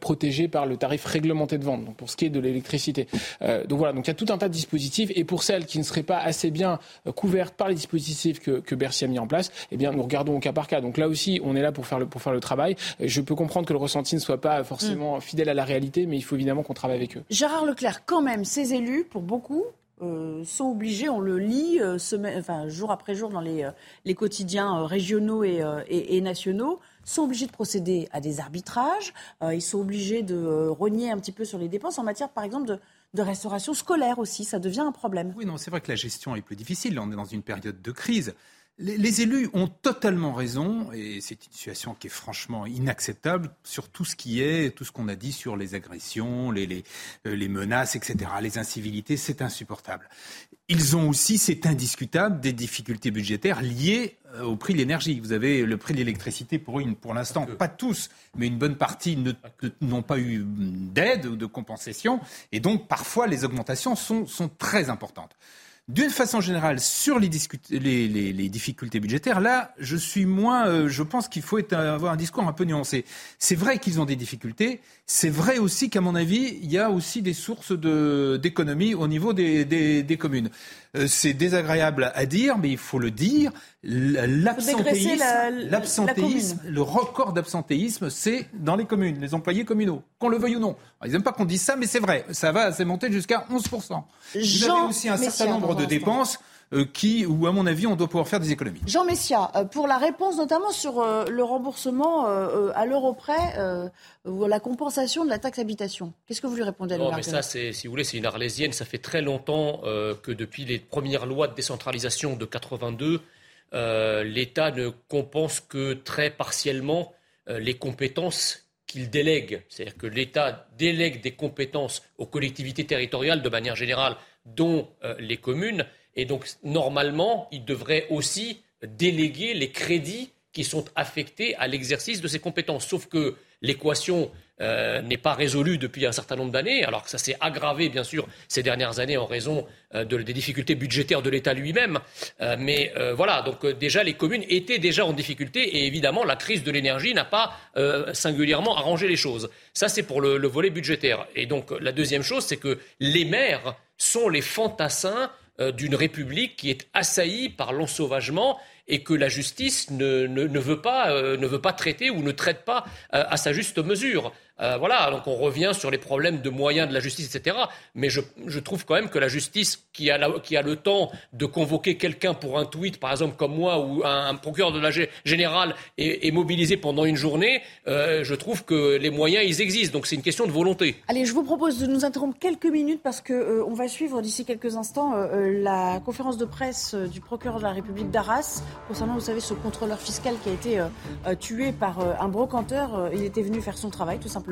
protégées par le tarif réglementé de vente, donc pour ce qui est de l'électricité. donc voilà, donc il y a tout un tas de dispositifs. Et pour celles qui ne seraient pas assez bien couvertes par les dispositifs que, que Bercy a mis en place, eh bien, nous regardons au cas par cas. Donc là aussi, on est là pour faire le, pour faire le travail. Je peux comprendre que le ressenti ne soit pas forcément mm. fidèle à la réalité, mais il faut évidemment qu'on travaille avec eux. Gérard Leclerc, quand même, ces élus, pour beaucoup, euh, sont obligés, on le lit euh, enfin, jour après jour dans les, euh, les quotidiens régionaux et, et, nationaux, sont obligés de procéder à des arbitrages, ils sont obligés de renier un petit peu sur les dépenses en matière, par exemple, de, de restauration scolaire aussi. Ça devient un problème. Oui, non, c'est vrai que la gestion est plus difficile. On est dans une période de crise. Les, élus ont totalement raison, et c'est une situation qui est franchement inacceptable sur tout ce qui est, tout ce qu'on a dit sur les agressions, les, les, euh, les menaces, etc., les incivilités, c'est insupportable. Ils ont aussi, c'est indiscutable, des difficultés budgétaires liées euh, au prix de l'énergie. Vous avez le prix de l'électricité pour une, pour l'instant, pas tous, mais une bonne partie n'ont pas eu d'aide ou de compensation, et donc parfois les augmentations sont, sont très importantes. D'une façon générale, sur les, difficultés budgétaires, là, je suis moins. Euh, je pense qu'il faut avoir un discours un peu nuancé. C'est vrai qu'ils ont des difficultés. C'est vrai aussi qu'à mon avis, il y a aussi des sources d'économie au niveau des communes. Euh, c'est désagréable à dire, mais il faut le dire. L'absentéisme, le record d'absentéisme, c'est dans les communes, les employés communaux, qu'on le veuille ou non. ils n'aiment pas qu'on dise ça, mais c'est vrai. Ça va, c'est monté jusqu'à 11%. Vous avez aussi un certain nombre de dépenses qui, où à mon avis, on doit pouvoir faire des économies. Jean Messia, euh, pour la réponse notamment sur euh, le remboursement à l'euro près ou la compensation de la taxe habitation, qu'est-ce que vous lui répondez à Non, mais ça, si vous voulez, c'est une arlésienne. Ça fait très longtemps que depuis les premières lois de décentralisation de 82, l'État ne compense que très partiellement les compétences qu'il délègue. C'est-à-dire que l'État délègue des compétences aux collectivités territoriales de manière générale, dont les communes. Et donc, normalement, il devrait aussi déléguer les crédits qui sont affectés à l'exercice de ces compétences. Sauf que l'équation euh, n'est pas résolue depuis un certain nombre d'années, alors que ça s'est aggravé, bien sûr, ces dernières années en raison euh, des difficultés budgétaires de l'État lui-même. Euh, mais voilà, donc déjà, les communes étaient déjà en difficulté et évidemment, la crise de l'énergie n'a pas singulièrement arrangé les choses. Ça, c'est pour le, le volet budgétaire. Et donc, la deuxième chose, c'est que les maires sont les fantassins d'une République qui est assaillie par l'ensauvagement et que la justice ne, ne, veut pas, euh, ne, veut pas, traiter ou ne traite pas euh, à sa juste mesure. Euh, voilà, donc on revient sur les problèmes de moyens de la justice, etc. Mais je, trouve quand même que la justice, qui a, qui le temps de convoquer quelqu'un pour un tweet, par exemple comme moi, ou un, procureur de la générale est, mobilisé pendant une journée, je trouve que les moyens, ils existent. Donc c'est une question de volonté. Allez, je vous propose de nous interrompre quelques minutes parce que on va suivre d'ici quelques instants la conférence de presse du procureur de la République d'Arras concernant, vous savez, ce contrôleur fiscal qui a été euh, euh, tué par euh, un brocanteur. il était venu faire son travail, tout simplement,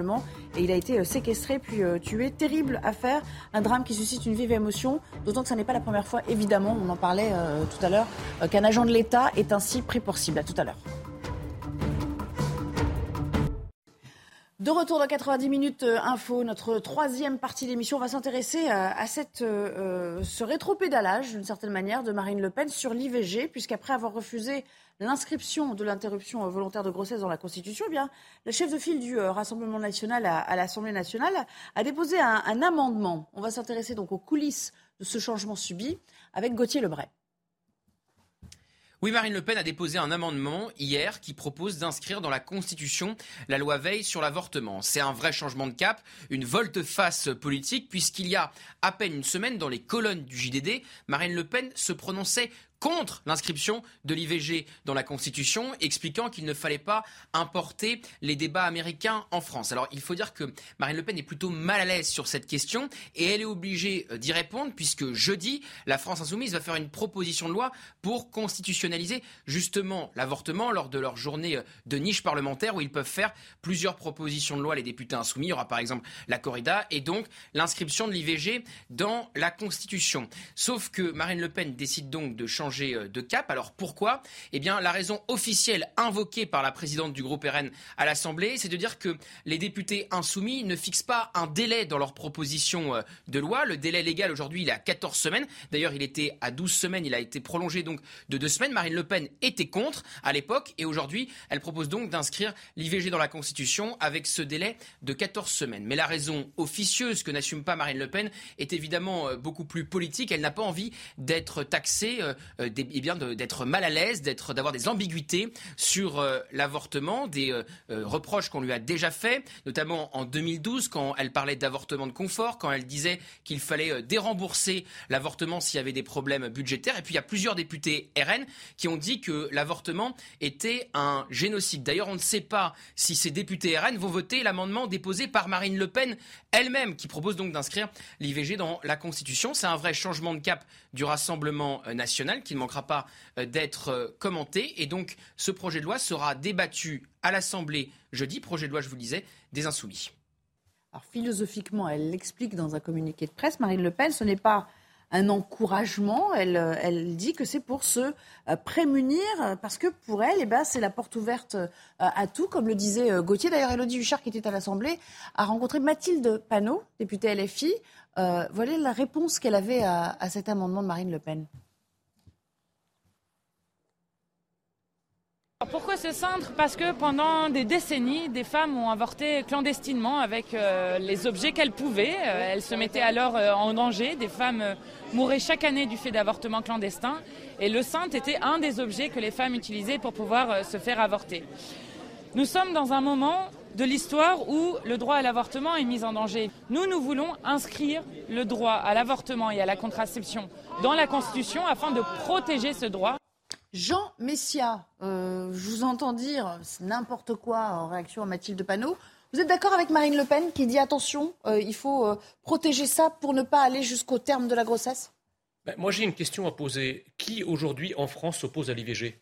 et il a été séquestré puis tué. Terrible affaire, un drame qui suscite une vive émotion, d'autant que ce n'est pas la première fois, évidemment, on en parlait tout à l'heure, qu'un agent de l'État est ainsi pris pour cible. À tout à l'heure. De retour dans 90 minutes info, notre troisième partie d'émission, on va s'intéresser à, cette, euh, ce rétropédalage, d'une certaine manière, de Marine Le Pen sur l'IVG, puisqu'après avoir refusé l'inscription de l'interruption volontaire de grossesse dans la Constitution, eh bien, la chef de file du euh, Rassemblement national à, l'Assemblée nationale a déposé un, un amendement. On va s'intéresser donc aux coulisses de ce changement subi avec Gauthier Lebray. Oui, Marine Le Pen a déposé un amendement hier qui propose d'inscrire dans la Constitution la loi Veil sur l'avortement. C'est un vrai changement de cap, une volte-face politique, puisqu'il y a à peine une semaine, dans les colonnes du JDD, Marine Le Pen se prononçait contre l'inscription de l'IVG dans la Constitution, expliquant qu'il ne fallait pas importer les débats américains en France. Alors il faut dire que Marine Le Pen est plutôt mal à l'aise sur cette question et elle est obligée euh, d'y répondre puisque jeudi, la France insoumise va faire une proposition de loi pour constitutionnaliser justement l'avortement lors de leur journée euh, de niche parlementaire où ils peuvent faire plusieurs propositions de loi, les députés insoumis. Il y aura par exemple la corrida et donc l'inscription de l'IVG dans la Constitution. Sauf que Marine Le Pen décide donc de changer euh, de cap. Alors pourquoi? Eh bien, la raison officielle invoquée par la présidente du groupe RN à l'Assemblée, c'est de dire que les députés insoumis ne fixent pas un délai dans leur proposition euh, de loi. Le délai légal aujourd'hui, il est à 14 semaines. D'ailleurs, il était à 12 semaines. Il a été prolongé donc de deux semaines. Marine Le Pen était contre à l'époque et aujourd'hui, elle propose donc d'inscrire l'IVG dans la Constitution avec ce délai de 14 semaines. Mais la raison officieuse que n'assume pas Marine Le Pen est évidemment euh, beaucoup plus politique. Elle n'a pas envie d'être taxée euh, eh bien d'être mal à l'aise, d'être, d'avoir des ambiguïtés sur euh, l'avortement, des euh, reproches qu'on lui a déjà fait, notamment en 2012 quand elle parlait d'avortement de confort, quand elle disait qu'il fallait dérembourser l'avortement s'il y avait des problèmes budgétaires. Et puis il y a plusieurs députés RN qui ont dit que l'avortement était un génocide. D'ailleurs, on ne sait pas si ces députés RN vont voter l'amendement déposé par Marine Le Pen elle-même, qui propose donc d'inscrire l'IVG dans la Constitution. C'est un vrai changement de cap du Rassemblement national ne manquera pas euh, d'être euh, commenté. Et donc, ce projet de loi sera débattu à l'Assemblée jeudi. Projet de loi, je vous le disais, des Insoumis. Alors, philosophiquement, elle l'explique dans un communiqué de presse, Marine Le Pen, ce n'est pas un encouragement. Elle, euh, dit que c'est pour se prémunir, parce que pour elle, eh ben, c'est la porte ouverte à tout, comme le disait Gauthier. D'ailleurs, Elodie Huchard, qui était à l'Assemblée, a rencontré Mathilde Panot, députée LFI. voilà la réponse qu'elle avait à cet amendement de Marine Le Pen. Pourquoi ce centre Parce que pendant des décennies, des femmes ont avorté clandestinement avec euh, les objets qu'elles pouvaient. Euh, elles se mettaient alors euh, en danger. Des femmes mouraient chaque année du fait d'avortements clandestins. Et le centre était un des objets que les femmes utilisaient pour pouvoir se faire avorter. Nous sommes dans un moment de l'histoire où le droit à l'avortement est mis en danger. Nous, nous voulons inscrire le droit à l'avortement et à la contraception dans la Constitution afin de protéger ce droit. Jean Messia, euh, je vous entends dire n'importe quoi en réaction à Mathilde Panot. Vous êtes d'accord avec Marine Le Pen qui dit attention, euh, il faut euh, protéger ça pour ne pas aller jusqu'au terme de la grossesse? Ben, Moi j'ai une question à poser. Qui aujourd'hui en France s'oppose à l'IVG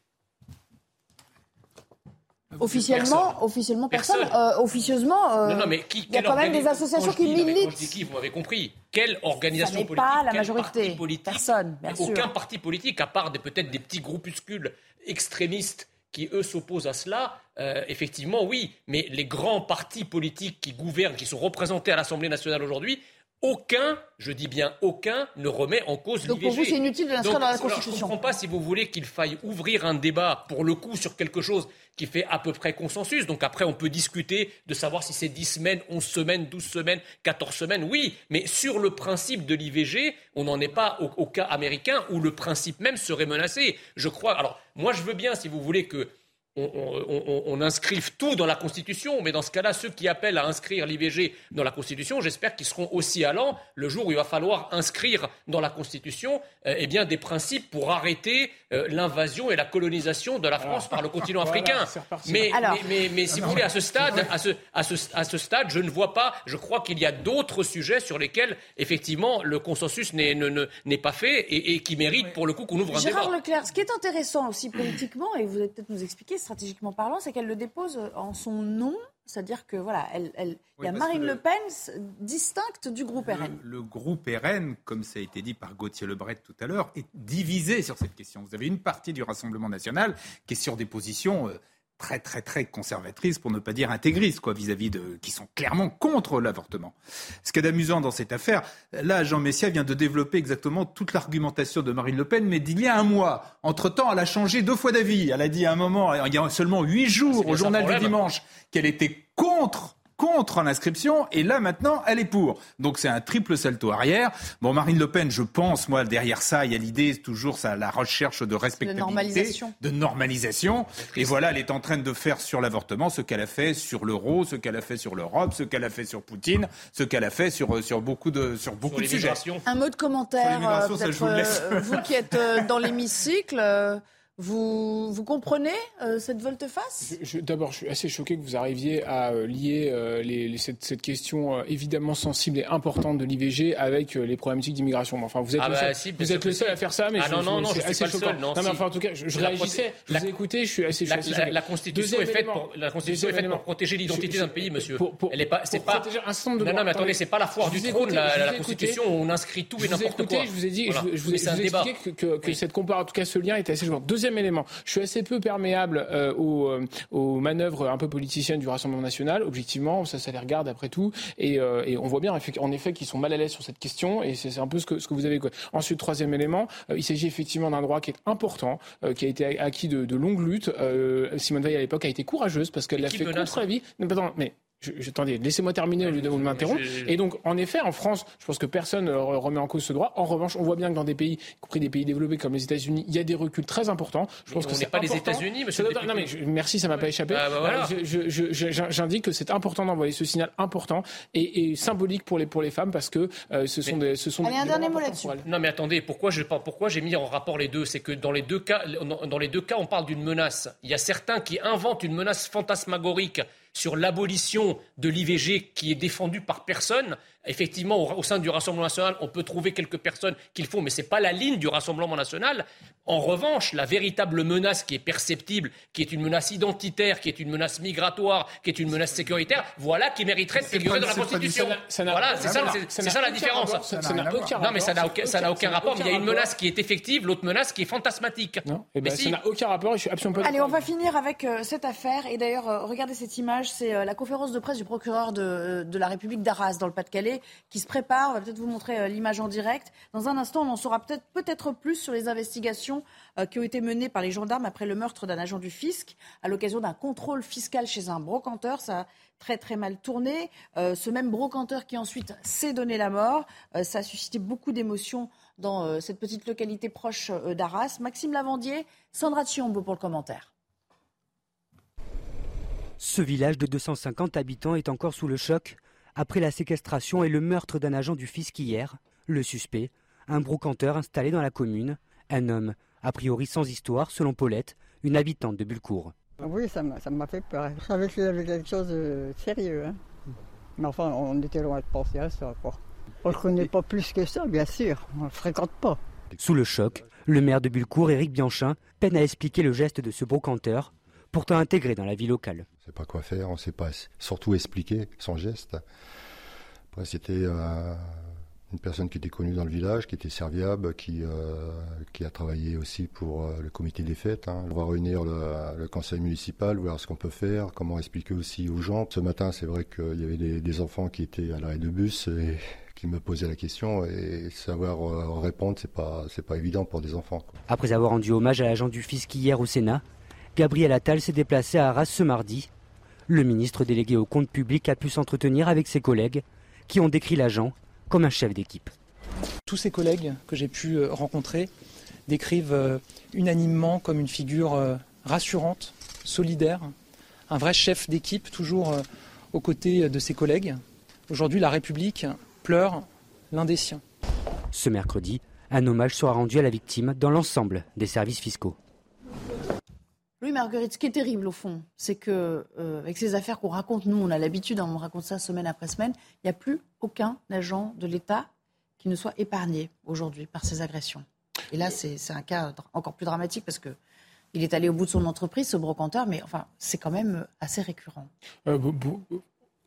Officiellement, officiellement personne. officieusement, il y a quand même des associations qui militent. qui, vous m'avez compris. Quelle organisation politique pas la majorité. Personne, bien Aucun parti politique, à part peut-être des petits groupuscules extrémistes qui, eux, s'opposent à cela, euh, effectivement, oui. Mais les grands partis politiques qui gouvernent, qui sont représentés à l'Assemblée nationale aujourd'hui, aucun, je dis bien aucun, ne remet en cause l'IVG. Donc pour vous, c'est inutile de l'inscrire dans la Constitution. je ne comprends pas si vous voulez qu'il faille ouvrir un débat, pour le coup, sur quelque chose qui fait à peu près consensus. Donc après, on peut discuter de savoir si c'est 10 semaines, 11 semaines, 12 semaines, 14 semaines, oui. Mais sur le principe de l'IVG, on n'en est pas au, au, cas américain où le principe même serait menacé. Je crois. Alors, moi, je veux bien, si vous voulez, que on, inscrive tout dans la Constitution, mais dans ce cas-là, ceux qui appellent à inscrire l'IVG dans la Constitution, j'espère qu'ils seront aussi allants le jour où il va falloir inscrire dans la Constitution euh, eh bien, des principes pour arrêter euh, l'invasion et la colonisation de la France par le continent africain. mais, mais, si vous voulez, à ce, stade, à, ce, à, ce, à ce stade, je ne vois pas, je crois qu'il y a d'autres sujets sur lesquels, effectivement, le consensus n'est pas fait et, qui méritent, pour le coup, qu'on ouvre un Gérard Leclerc, ce qui est intéressant aussi politiquement, et vous allez peut-être nous expliquer, stratégiquement parlant, c'est qu'elle le dépose en son nom. C'est-à-dire que voilà, elle, il y a Marine Le, Pen distincte du groupe RN. Le groupe RN, comme ça a été dit par Gauthier Lebret tout à l'heure, est divisé sur cette question. Vous avez une partie du Rassemblement national qui est sur des positions euh, très très très conservatrices, pour ne pas dire intégristes, quoi, vis-à-vis de qui sont clairement contre l'avortement. Ce qui est amusant dans cette affaire, là, Jean Messia vient de développer exactement toute l'argumentation de Marine Le Pen, mais d'il y a un mois. Entre-temps, elle a changé deux fois d'avis. Elle a dit à un moment, il y a seulement huit jours, au journal du dimanche, qu'elle était contre contre l'inscription et là maintenant elle est pour. Donc c'est un triple salto arrière. Bon, Marine Le Pen, je pense, moi derrière ça, il y a l'idée toujours ça, la recherche de respectabilité, de normalisation. de normalisation. Et voilà, elle est en train de faire sur l'avortement ce qu'elle a fait sur l'euro, ce qu'elle a fait sur l'Europe, ce qu'elle a fait sur Poutine, ce qu'elle a fait sur sur beaucoup de sur beaucoup de sujets. Un mot de commentaire, euh, euh, vous qui êtes euh, dans l'hémicycle. Vous, vous comprenez euh, cette volte-face? D'abord, je suis assez choqué que vous arriviez à euh, lier euh, les, cette, cette, question évidemment sensible et importante de l'IVG avec les problématiques d'immigration. Enfin, vous êtes, ah le, bah, seul, vous êtes le seul à faire ça, mais ah je, non, non, non, je assez choquant. Seul, non, non mais enfin, en tout cas, je, je réagissais, je vous ai écouté, je suis assez, la, assez la, la, Constitution est faite pour, la Constitution est faite pour protéger l'identité d'un pays, monsieur. Pour, pour, Elle est pas, c'est pas. Un de non, non, mais attendez, c'est pas la foire du trône, la Constitution, où on inscrit tout et n'importe quoi. Je vous ai dit, je vous ai expliqué que cette comparaison, en tout cas, ce lien était assez jouant. Deuxième élément, je suis assez peu perméable euh, aux, euh, aux, manœuvres un peu politiciennes du Rassemblement national. Objectivement, ça, ça les regarde après tout. Et, euh, et on voit bien en effet qu'ils sont mal à l'aise sur cette question. Et c'est un peu ce que, ce que vous avez. Ensuite, troisième élément, il s'agit effectivement d'un droit qui est important, qui a été acquis de, de longues luttes. Simone Veil à l'époque a été courageuse parce qu'elle l'a fait contre la vie. Non, pardon, mais je, attendez, laissez-moi terminer au lieu de m'interrompre. Et donc, en effet, en France, je pense que personne ne remet en cause ce droit. En revanche, on voit bien que dans des pays, y compris des pays développés comme les États-Unis, il y a des reculs très importants. Je pense que c'est pas les États-Unis, monsieur. non, mais merci, ça m'a pas échappé. Ah, bah j'indique que c'est important d'envoyer ce signal important et, symbolique pour les pour les femmes parce que euh, ce sont des ce sont. Allez, un dernier mot là-dessus. Non, mais attendez, pourquoi je pourquoi j'ai mis en rapport les deux, c'est que dans les deux cas, dans les deux cas, on parle d'une menace. Il y a certains qui inventent une menace fantasmagorique sur l'abolition de l'IVG qui est défendue par personne. Effectivement, au, sein du Rassemblement national, on peut trouver quelques personnes qui le font, mais ce n'est pas la ligne du Rassemblement national. En revanche, la véritable menace qui est perceptible, qui est une menace identitaire, qui est une menace migratoire, qui est une menace sécuritaire, voilà qui mériterait de figurer dans la Constitution. Voilà, c'est ça, la différence. Non, mais ça n'a aucun, aucun rapport. Mais il y a une menace qui est effective, l'autre menace qui est fantasmatique. Non, eh ben, ça n'a aucun rapport. Je suis absolument pas Allez, on va finir avec euh, cette affaire. Et d'ailleurs, euh, regardez cette image. C'est euh, la conférence de presse du procureur de, de la République d'Arras, dans le Pas-de-Calais, qui se prépare. On va peut-être vous montrer l'image en direct. Dans un instant, on en saura peut-être peut-être plus sur les investigations qui ont été menées par les gendarmes après le meurtre d'un agent du fisc à l'occasion d'un contrôle fiscal chez un brocanteur. Ça a très très mal tourné. ce même brocanteur qui ensuite s'est donné la mort. ça a suscité beaucoup d'émotions dans cette petite localité proche d'Arras. Maxime Lavandier, Sandra Chiombo pour le commentaire. Ce village de 250 habitants est encore sous le choc après la séquestration et le meurtre d'un agent du fisc hier. Le suspect, un brocanteur installé dans la commune, un homme, a priori sans histoire, selon Paulette, une habitante de Bulcourt. Oui, ça m'a fait peur. Je savais qu'il y avait quelque chose de sérieux. Hein. Mais enfin, on était loin de penser à ça. On ne le connaît pas plus que ça, bien sûr. On ne le fréquente pas. Sous le choc, le maire de Bulcourt, Éric Bianchin, peine à expliquer le geste de ce brocanteur, pourtant intégré dans la vie locale. On ne sait pas quoi faire, on ne sait pas surtout expliquer son geste. Après, c'était euh, une personne qui était connue dans le village, qui était serviable, qui, euh, qui a travaillé aussi pour euh, le comité des fêtes. Hein. On va réunir le, conseil municipal, voir ce qu'on peut faire, comment expliquer aussi aux gens. Ce matin, c'est vrai qu'il y avait des, des, enfants qui étaient à l'arrêt de bus et qui me posaient la question et savoir répondre, c'est pas c'est pas évident pour des enfants. Après avoir rendu hommage à l'agent du fisc hier au Sénat, Gabriel Attal s'est déplacé à Arras ce mardi. Le ministre délégué au compte public a pu s'entretenir avec ses collègues qui ont décrit l'agent comme un chef d'équipe. Tous ces collègues que j'ai pu euh, rencontrer décrivent euh, unanimement comme une figure euh, rassurante, solidaire, un vrai chef d'équipe toujours aux côtés de ses collègues. Aujourd'hui, la République pleure l'un des siens. Ce mercredi, un hommage sera rendu à la victime dans l'ensemble des services fiscaux. Louis Marguerite, ce qui est terrible au fond, c'est que euh, avec ces affaires qu'on raconte, nous, on a l'habitude, on raconte ça semaine après semaine, il n'y a plus aucun agent de l'État qui ne soit épargné aujourd'hui par ces agressions. Et là, c'est un cas encore plus dramatique parce que il est allé au bout de son entreprise, ce brocanteur, mais enfin, c'est quand même assez récurrent. Euh,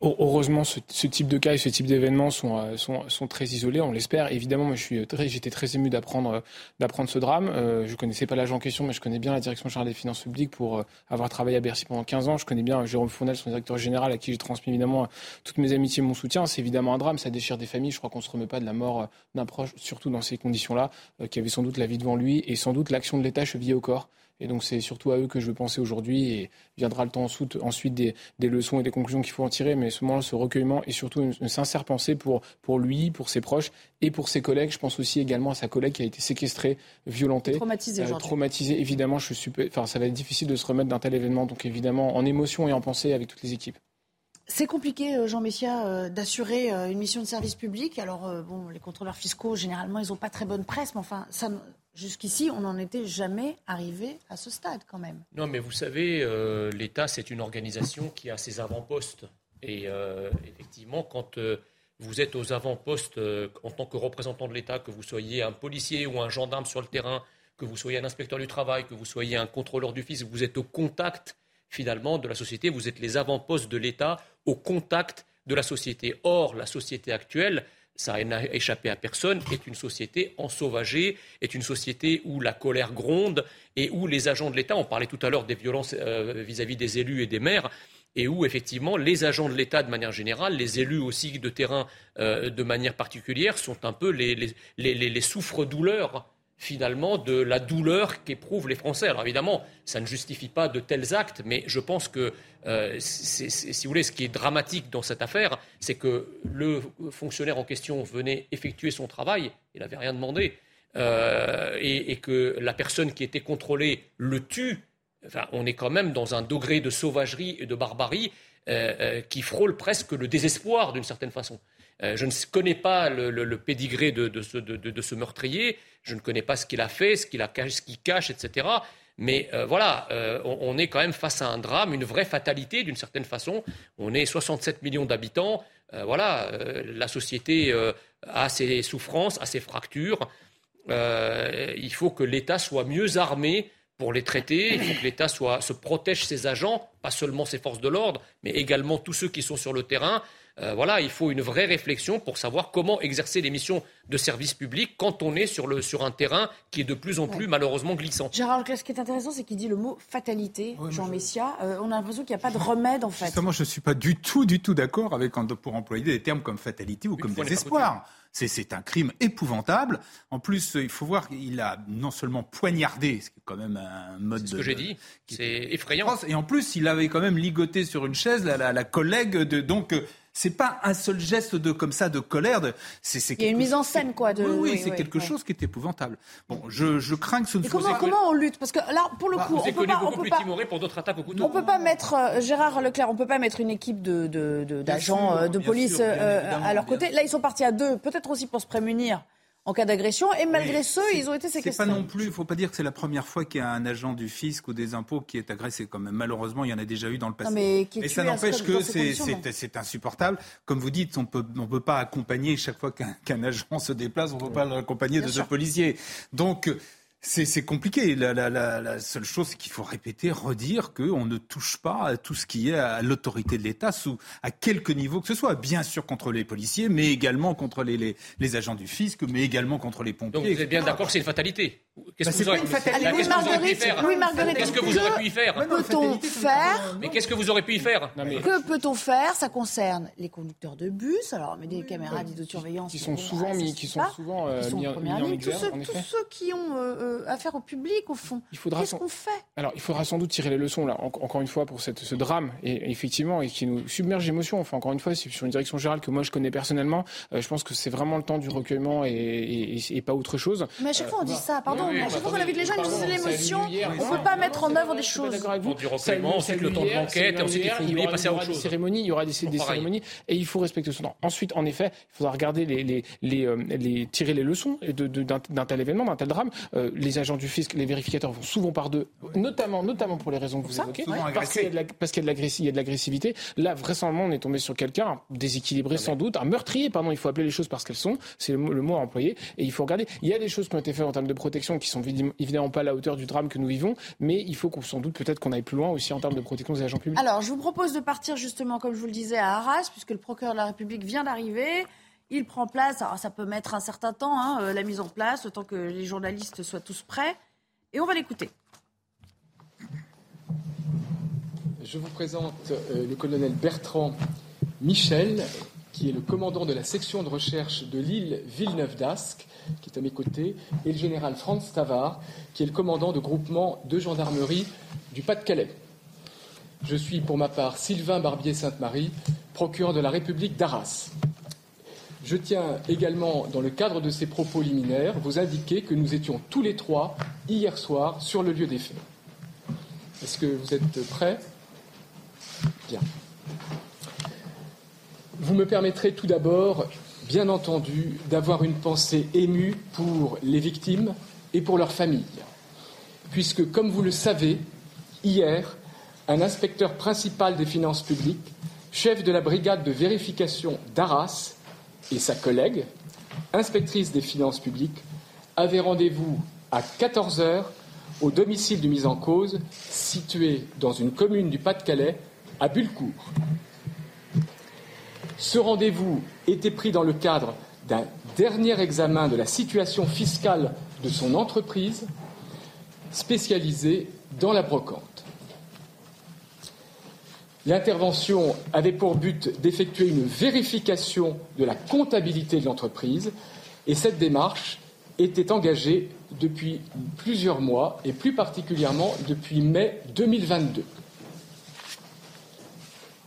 Heureusement, ce, type de cas et ce type d'événements sont, euh, sont, sont, très isolés, on l'espère. Évidemment, moi, je suis très, j'étais très ému d'apprendre, d'apprendre ce drame. Euh, je connaissais pas l'agent en question, mais je connais bien la direction générale des finances publiques pour euh, avoir travaillé à Bercy pendant 15 ans. Je connais bien Jérôme Fournel, son directeur général, à qui j'ai transmis évidemment toutes mes amitiés et mon soutien. C'est évidemment un drame, ça déchire des familles. Je crois qu'on se remet pas de la mort d'un proche, surtout dans ces conditions-là, qui avait sans doute la vie devant lui et sans doute l'action de l'État chevillée au corps. Et donc c'est surtout à eux que je veux penser aujourd'hui et viendra le temps ensuite, ensuite des, leçons et des conclusions qu'il faut en tirer. Mais ce moment ce recueillement et surtout une, sincère pensée pour, pour lui, pour ses proches et pour ses collègues. Je pense aussi également à sa collègue qui a été séquestrée, violentée. Traumatisée euh, Traumatisée, évidemment. Je suis, enfin, ça va être difficile de se remettre d'un tel événement. Donc évidemment, en émotion et en pensée avec toutes les équipes. C'est compliqué, euh, Jean Messia, euh, d'assurer une mission de service public. Alors, bon, les contrôleurs fiscaux, généralement, ils n'ont pas très bonne presse, mais enfin, ça, Jusqu'ici, on n'en était jamais arrivé à ce stade quand même. Non, mais vous savez, euh, l'État, c'est une organisation qui a ses avant-postes. Et euh, effectivement, quand euh, vous êtes aux avant-postes en tant que représentant de l'État, que vous soyez un policier ou un gendarme sur le terrain, que vous soyez un inspecteur du travail, que vous soyez un contrôleur du fisc, vous êtes au contact finalement de la société, vous êtes les avant-postes de l'État au contact de la société. Or, la société actuelle, ça n'a échappé à personne, est une société ensauvagée, est une société où la colère gronde et où les agents de l'État, on parlait tout à l'heure des violences euh, vis-à-vis des élus et des maires, et où effectivement les agents de l'État de manière générale, les élus aussi de terrain euh, de manière particulière, sont un peu les, souffres-douleurs finalement de la douleur qu'éprouvent les Français. Alors évidemment, ça ne justifie pas de tels actes, mais je pense que, euh, si vous voulez, ce qui est dramatique dans cette affaire, c'est que le fonctionnaire en question venait effectuer son travail, il n'avait rien demandé, euh, et, que la personne qui était contrôlée le tue. On est quand même dans un degré de sauvagerie et de barbarie euh, qui frôle presque le désespoir d'une certaine façon. Je ne connais pas le, pédigré de, ce, meurtrier. Je ne connais pas ce qu'il a fait, ce qu'il cache, etc. Mais euh, voilà, euh, on, est quand même face à un drame, une vraie fatalité d'une certaine façon. On est 67 millions d'habitants. Euh, voilà, la société a ses souffrances, a ses fractures. il faut que l'État soit mieux armé pour les traiter. Il faut que l'État se protège ses agents, pas seulement ses forces de l'ordre, mais également tous ceux qui sont sur le terrain. Euh, voilà, il faut une vraie réflexion pour savoir comment exercer les missions de service public quand on est sur, le, sur un terrain qui est de plus en plus malheureusement glissant. Gérard ce qui est intéressant, c'est qu'il dit le mot fatalité, Jean Messia. Euh, on a l'impression qu'il n'y a pas de remède en fait. Justement, je ne suis pas du tout, du tout d'accord avec pour employer des termes comme fatalité ou comme désespoir. C'est un crime épouvantable. En plus, il faut voir qu'il a non seulement poignardé, ce qui est quand même un mode. Ce que j'ai dit. C'est effrayant. Et en plus, il avait quand même ligoté sur une chaise la, la collègue de donc c'est pas un seul geste de comme ça de colère. De, c'est, Il y a une mise en scène, quoi. De... Oui, oui, c'est quelque chose qui est épouvantable. Bon, je, je crains que ce ne soit. Comment, comment on lutte? Parce que là, pour le bah, coup, on peut pas, on peut pas, pour d'autres attaques au couteau. On peut pas mettre euh, Gérard Leclerc, on peut pas mettre une équipe de, de, de d'agents euh, de police euh, à leur côté. Là, ils sont partis à deux, peut-être aussi pour se prémunir en cas d'agression. Et malgré ce, ils ont été séquestrés. C'est pas non plus, il ne faut pas dire que c'est la première fois qu'il y a un agent du fisc ou des impôts qui est agressé. Quand même. Malheureusement, il y en a déjà eu dans le passé. mais ça n'empêche que c'est insupportable. Comme vous dites, on peut, ne peut pas accompagner chaque fois qu'un agent se déplace, on ne peut pas l'accompagner de deux policiers. Donc, c'est compliqué. La, la, la, la, seule chose, c'est qu'il faut répéter, redire qu'on ne touche pas à tout ce qui est à l'autorité de l'État, sous à quelque niveau que ce soit. Bien sûr contre les policiers, mais également contre les, les, les agents du fisc, mais également contre les pompiers. Donc vous êtes bien d'accord que c'est une fatalité. Qu'est-ce que, vous auriez pu faire Oui, Marguerite, qu'est-ce que vous aurez pu y faire Que peut-on faire Mais qu'est-ce que vous aurez pu y faire Que peut-on faire Ça concerne les conducteurs de bus, alors mais des caméras de surveillance qui sont souvent mis, qui sont souvent mis en tous ceux qui ont euh, euh, affaire au public, au fond. Qu'est-ce qu'on fait? Alors, il faudra sans doute tirer les leçons, là, encore une fois, pour cette, ce drame, et, effectivement, et qui nous submerge d'émotions. Enfin, encore une fois, c'est sur une direction générale que moi je connais personnellement. Euh, je pense que c'est vraiment le temps du recueillement et, et, pas autre chose. Mais à chaque fois, on dit ça, pardon. à chaque fois qu'on invite les gens, ils disent l'émotion. On ne peut pas mettre en œuvre des choses. Du recueillement, ensuite le temps de l'enquête, et ensuite il faut passer à autre chose. Cérémonies, il y aura des, cérémonies, et il faut respecter son temps. Ensuite, en effet, il faudra regarder les, les, les, euh, les tirer les leçons d'un tel événement, d'un tel drame. Euh, les agents du fisc, les vérificateurs vont souvent par deux, notamment, notamment pour les raisons que vous évoquez, parce qu'il y a de l'agressivité. Là, vraisemblablement, on est tombé sur quelqu'un déséquilibré sans doute, un meurtrier, pardon, il faut appeler les choses parce qu'elles sont, c'est le, mot à employer, et il faut regarder. Il y a des choses qui ont été faites en termes de protection qui sont évidemment pas à la hauteur du drame que nous vivons, mais il faut qu'on sans doute peut-être qu'on aille plus loin aussi en termes de protection des agents publics. Alors, je vous propose de partir justement, comme je vous le disais, à Arras, puisque le procureur de la République vient d'arriver. Il prend place, alors ça peut mettre un certain temps, hein, euh, la mise en place, temps que les journalistes soient tous prêts. Et on va l'écouter. Je vous présente euh, le colonel Bertrand Michel, qui est le commandant de la section de recherche de l'île Villeneuve d'Ascq, qui est à mes côtés, et le général Franz Tavard, qui est le commandant de groupement de gendarmerie du Pas-de-Calais. Je suis pour ma part Sylvain Barbier-Sainte-Marie, procureur de la République d'Arras. Je tiens également, dans le cadre de ces propos liminaires, vous indiquer que nous étions tous les trois hier soir sur le lieu des faits. Est-ce que vous êtes prêts? Bien. Vous me permettrez tout d'abord, bien entendu, d'avoir une pensée émue pour les victimes et pour leurs familles, puisque, comme vous le savez, hier, un inspecteur principal des finances publiques, chef de la brigade de vérification d'Arras, et sa collègue, inspectrice des finances publiques, avaient rendez-vous à 14 heures au domicile du mis en cause, situé dans une commune du Pas-de-Calais, à Bulcourt. Ce rendez-vous était pris dans le cadre d'un dernier examen de la situation fiscale de son entreprise spécialisée dans la brocante. L'intervention avait pour but d'effectuer une vérification de la comptabilité de l'entreprise et cette démarche était engagée depuis plusieurs mois et plus particulièrement depuis mai 2022.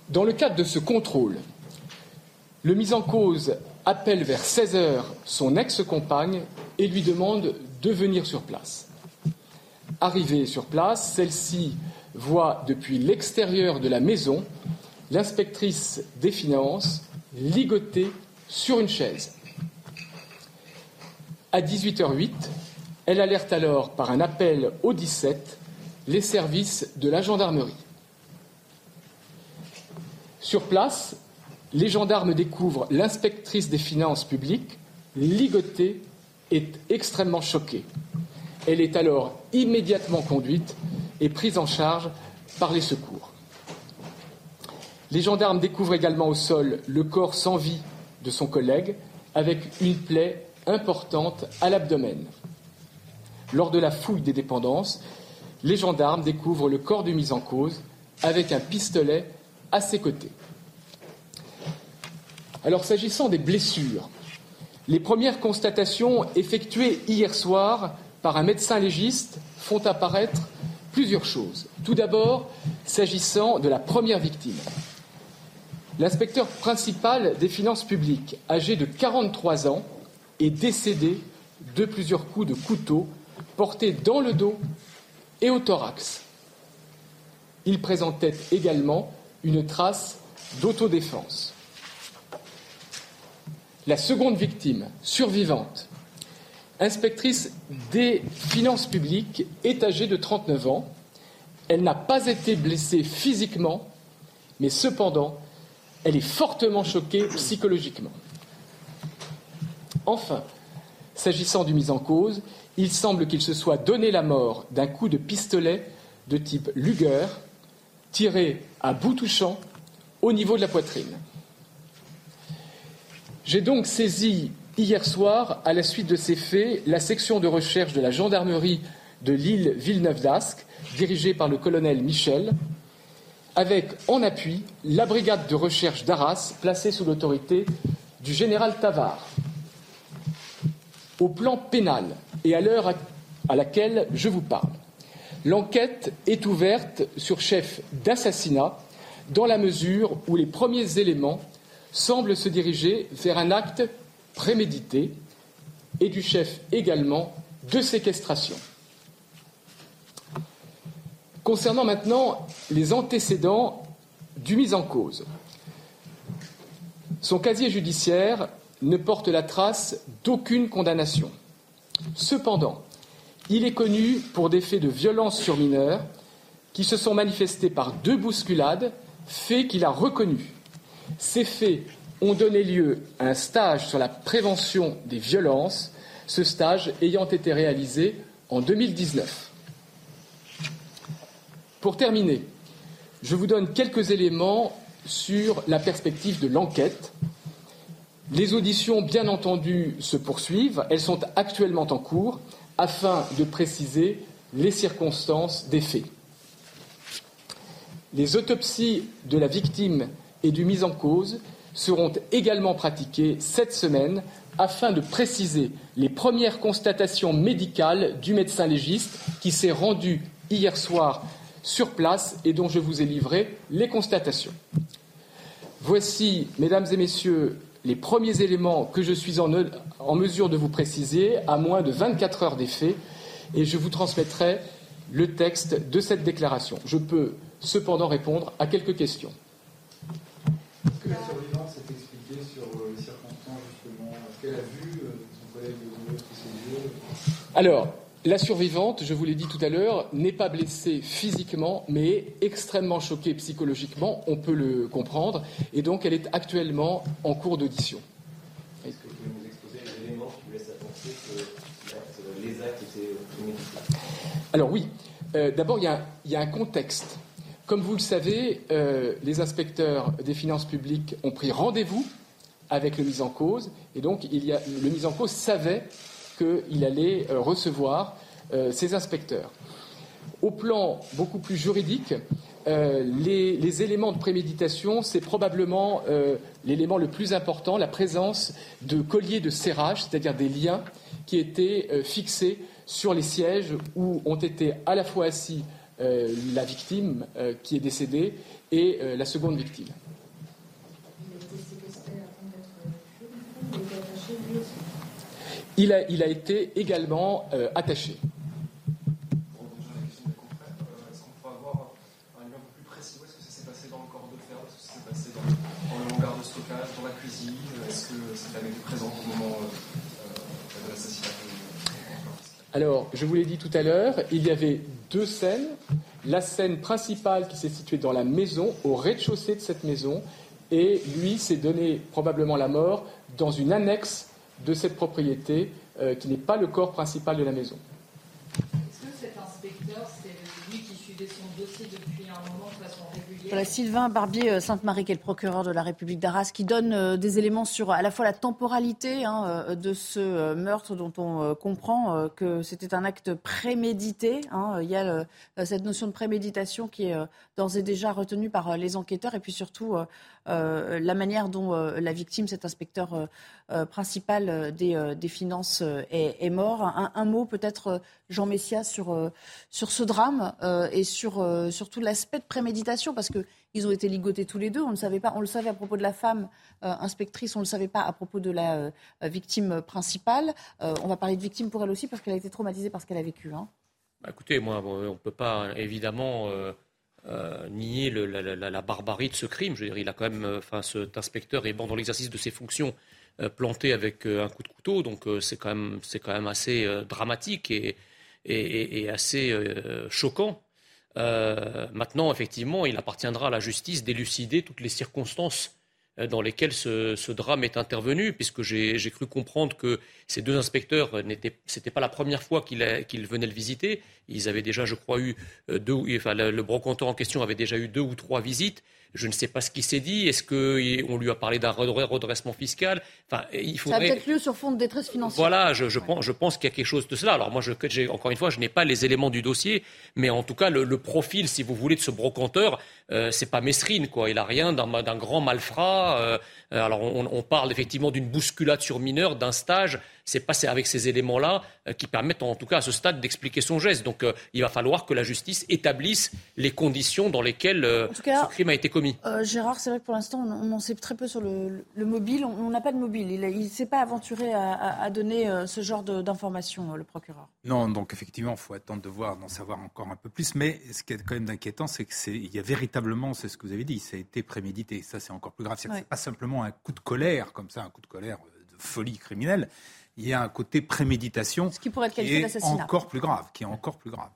Dans le cadre de ce contrôle, le mis en cause appelle vers 16 heures son ex-compagne et lui demande de venir sur place. Arrivée sur place, celle-ci voit depuis l'extérieur de la maison l'inspectrice des finances ligotée sur une chaise. À 18h08, elle alerte alors par un appel au 17 les services de la gendarmerie. Sur place, les gendarmes découvrent l'inspectrice des finances publiques ligotée et extrêmement choquée. Elle est alors immédiatement conduite et prise en charge par les secours. Les gendarmes découvrent également au sol le corps sans vie de son collègue avec une plaie importante à l'abdomen. Lors de la fouille des dépendances, les gendarmes découvrent le corps du mis en cause avec un pistolet à ses côtés. Alors s'agissant des blessures, les premières constatations effectuées hier soir par un médecin légiste font apparaître plusieurs choses. Tout d'abord, s'agissant de la première victime. L'inspecteur principal des finances publiques, âgé de 43 ans, est décédé de plusieurs coups de couteau portés dans le dos et au thorax. Il présentait également une trace d'autodéfense. La seconde victime, survivante, inspectrice des finances publiques, est âgée de 39 ans. Elle n'a pas été blessée physiquement, mais cependant, elle est fortement choquée psychologiquement. Enfin, s'agissant du mis en cause, il semble qu'il se soit donné la mort d'un coup de pistolet de type Luger, tiré à bout touchant au niveau de la poitrine. J'ai donc saisi hier soir, à la suite de ces faits, la section de recherche de la gendarmerie de l'île Villeneuve d'Ascq, dirigée par le colonel Michel, avec en appui la brigade de recherche d'Arras, placée sous l'autorité du général Tavard. Au plan pénal et à l'heure à laquelle je vous parle, l'enquête est ouverte sur chef d'assassinat dans la mesure où les premiers éléments semblent se diriger vers un acte prémédité et du chef également de séquestration. Concernant maintenant les antécédents du mis en cause, son casier judiciaire ne porte la trace d'aucune condamnation. Cependant, il est connu pour des faits de violence sur mineurs qui se sont manifestés par deux bousculades, faits qu'il a reconnus. Ces faits ont donné lieu à un stage sur la prévention des violences, ce stage ayant été réalisé en 2019. Pour terminer, je vous donne quelques éléments sur la perspective de l'enquête. Les auditions, bien entendu, se poursuivent. Elles sont actuellement en cours afin de préciser les circonstances des faits. Les autopsies de la victime et du mis en cause seront également pratiquées cette semaine afin de préciser les premières constatations médicales du médecin légiste qui s'est rendu hier soir sur place et dont je vous ai livré les constatations. Voici, mesdames et messieurs, les premiers éléments que je suis en, mesure de vous préciser à moins de 24 heures des faits et je vous transmettrai le texte de cette déclaration. Je peux cependant répondre à quelques questions. Est-ce que la survivante s'est expliquée sur euh, les circonstances, justement Est-ce qu'elle a vu euh, son collègue Alors, la survivante, je vous l'ai dit tout à l'heure, n'est pas blessée physiquement, mais extrêmement choquée psychologiquement, on peut le comprendre, et donc elle est actuellement en cours d'audition. Est-ce que vous pouvez nous exposer les éléments qui vous laissent à penser que les actes étaient prémédités Alors oui, euh, d'abord il y, y, a un contexte. Comme vous le savez, euh, les inspecteurs des finances publiques ont pris rendez-vous avec le mis en cause, et donc le mis en cause savait qu'il allait euh, recevoir euh, ces inspecteurs. Au plan beaucoup plus juridique, euh, les, éléments de préméditation, c'est probablement l'élément le plus important, la présence de colliers de serrage, c'est-à-dire des liens qui étaient fixés sur les sièges où ont été à la fois assis la victime qui est décédée et la seconde victime. Il a, été également euh, attaché. Alors, je vous l'ai dit tout à l'heure, il y avait deux scènes. La scène principale qui s'est située dans la maison, au rez-de-chaussée de cette maison, et lui s'est donné probablement la mort dans une annexe de cette propriété euh, qui n'est pas le corps principal de la maison. Est-ce que cet inspecteur, c'est lui qui suivait son dossier depuis un moment de façon régulière Voilà, Sylvain Barbier-Sainte-Marie, qui est le procureur de la République d'Arras, qui donne euh, des éléments sur à la fois la temporalité hein, euh, de ce euh, meurtre dont on euh, comprend euh, que c'était un acte prémédité. hein. Il y a le- euh, cette notion de préméditation qui est euh, d'ores et déjà retenue par euh, les enquêteurs et puis surtout euh, la manière dont euh, la victime, cet inspecteur euh, principal des, finances, est, mort. Un, mot peut-être, Jean Messia, sur, sur ce drame et sur surtout l'aspect de préméditation, parce que ils ont été ligotés tous les deux. On ne savait pas, on le savait à propos de la femme inspectrice, on ne le savait pas à propos de la victime principale. On va parler de victime pour elle aussi parce qu'elle a été traumatisée par ce qu'elle a vécu. hein. Bah, écoutez, moi, on ne peut pas évidemment euh, nier la, barbarie de ce crime. Je veux dire, il a quand même, euh, enfin, cet inspecteur est dans l'exercice de ses fonctions euh, planté avec euh, un coup de couteau, donc c'est quand même, c'est quand même assez dramatique et, assez choquant. Maintenant, effectivement, il appartiendra à la justice d'élucider toutes les circonstances dans lesquelles ce, ce drame est intervenu, puisque j'ai cru comprendre que ces deux inspecteurs n'étaient, c'était pas la première fois qu'ils venaient le visiter. Ils avaient déjà, je crois, eu euh, deux, enfin, le, le brocanteur en question avait déjà eu deux ou trois visites. Je ne sais pas ce qui s'est dit. Est-ce qu'on lui a parlé d'un redre- redressement fiscal Enfin, il Ça a faudrait. peut-être lieu sur fond de détresse financière. Voilà, je, je pense, je pense qu'il y a quelque chose de cela. Alors moi, je, j'ai- encore une fois, je n'ai pas les éléments du dossier, mais en tout cas, le, le profil, si vous voulez, de ce brocanteur, euh, c'est pas Mesrine, quoi. Il a rien d'un, d'un grand malfrat. euh, alors on, on parle effectivement d'une bousculade sur mineur, d'un stage. C'est pas avec ces éléments-là euh, qui permettent, en tout cas à ce stade, d'expliquer son geste. Donc euh, il va falloir que la justice établisse les conditions dans lesquelles euh, cas, ce crime a été commis. Euh, Gérard, c'est vrai que pour l'instant, on, on en sait très peu sur le, le mobile. On n'a pas de mobile. Il ne s'est pas aventuré à, à- à donner euh, ce genre d'informations, euh, le procureur. Non, donc effectivement, il faut attendre de voir, d'en savoir encore un peu plus. Mais ce qui est quand même inquiétant, c'est qu'il y a véritablement, c'est ce que vous avez dit, ça a été prémédité. Ça, c'est encore plus grave. C'est Ouais. pas simplement un coup de colère, comme ça, un coup de colère euh, de folie criminelle. Il y a un côté préméditation Ce qui pourrait être qui qualifié est d'assassinat. encore plus grave, qui est encore plus grave.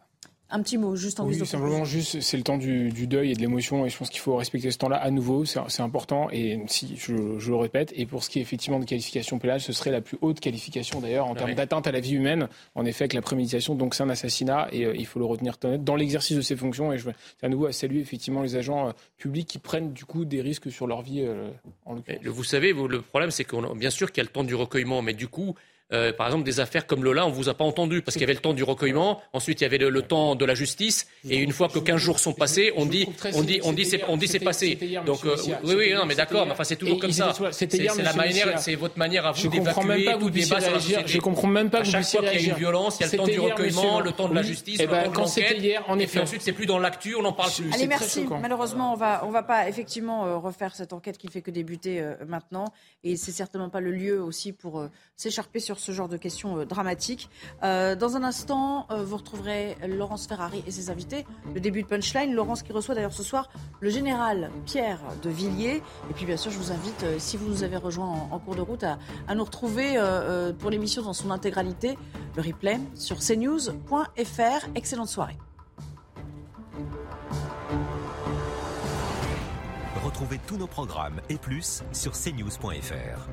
Un petit mot, juste en guise Oui, simplement juste, c'est le temps du, du deuil et de l'émotion, et je pense qu'il faut respecter ce temps-là à nouveau, c'est important, et si je, je le répète, et pour ce qui est effectivement de qualification pénale, ce serait la plus haute qualification d'ailleurs en Ah termes oui. d'atteinte à la vie humaine, en effet, avec la préméditation, donc c'est un assassinat, et euh, il faut le retenir dans l'exercice de ses fonctions, et je veux à nouveau à saluer effectivement les agents euh, publics qui prennent du coup des risques sur leur vie, euh, en l'occurrence. Mais Vous savez, vous, le problème, c'est qu'on a- bien sûr qu'il y a le temps du recueillement, mais du coup, euh, par exemple, des affaires comme Lola, on vous a pas entendu parce qu'il y avait le temps du recueillement, ensuite il y avait le, le temps de la justice, et une fois que 15 jours sont passés, on dit, on dit, on dit, c'est, on dit c'est passé. Donc, euh, oui, oui, non, mais d'accord, mais enfin c'est toujours comme ça. C'est la manière, c'est votre manière à vous Je comprends même d'évacuer pas que vous tout débat sur la réagir. société. Je comprends même pas que vous chaque fois qu'il y a une violence, il y a le temps du recueillement, le temps de la justice, Eh le ben, temps de quand c'était l'enquête, hier, en et puis ensuite c'est plus dans l'actu, on n'en parle plus. Allez, merci. Malheureusement, on va, on va pas effectivement euh, refaire cette enquête qui ne fait que débuter euh, maintenant. Et c'est certainement pas le lieu aussi pour euh, s'écharper sur ce genre de questions euh, dramatiques. Euh, dans un instant, euh, vous retrouverez Laurence Ferrari et ses invités. Le début de Punchline. Laurence qui reçoit d'ailleurs ce soir le général Pierre de Villiers. Et puis bien sûr, je vous invite, si vous nous avez rejoints en, cours de route, à, nous retrouver pour l'émission dans son intégralité, le replay sur cnews.fr. Excellente soirée. Retrouvez tous nos programmes et plus sur cnews.fr.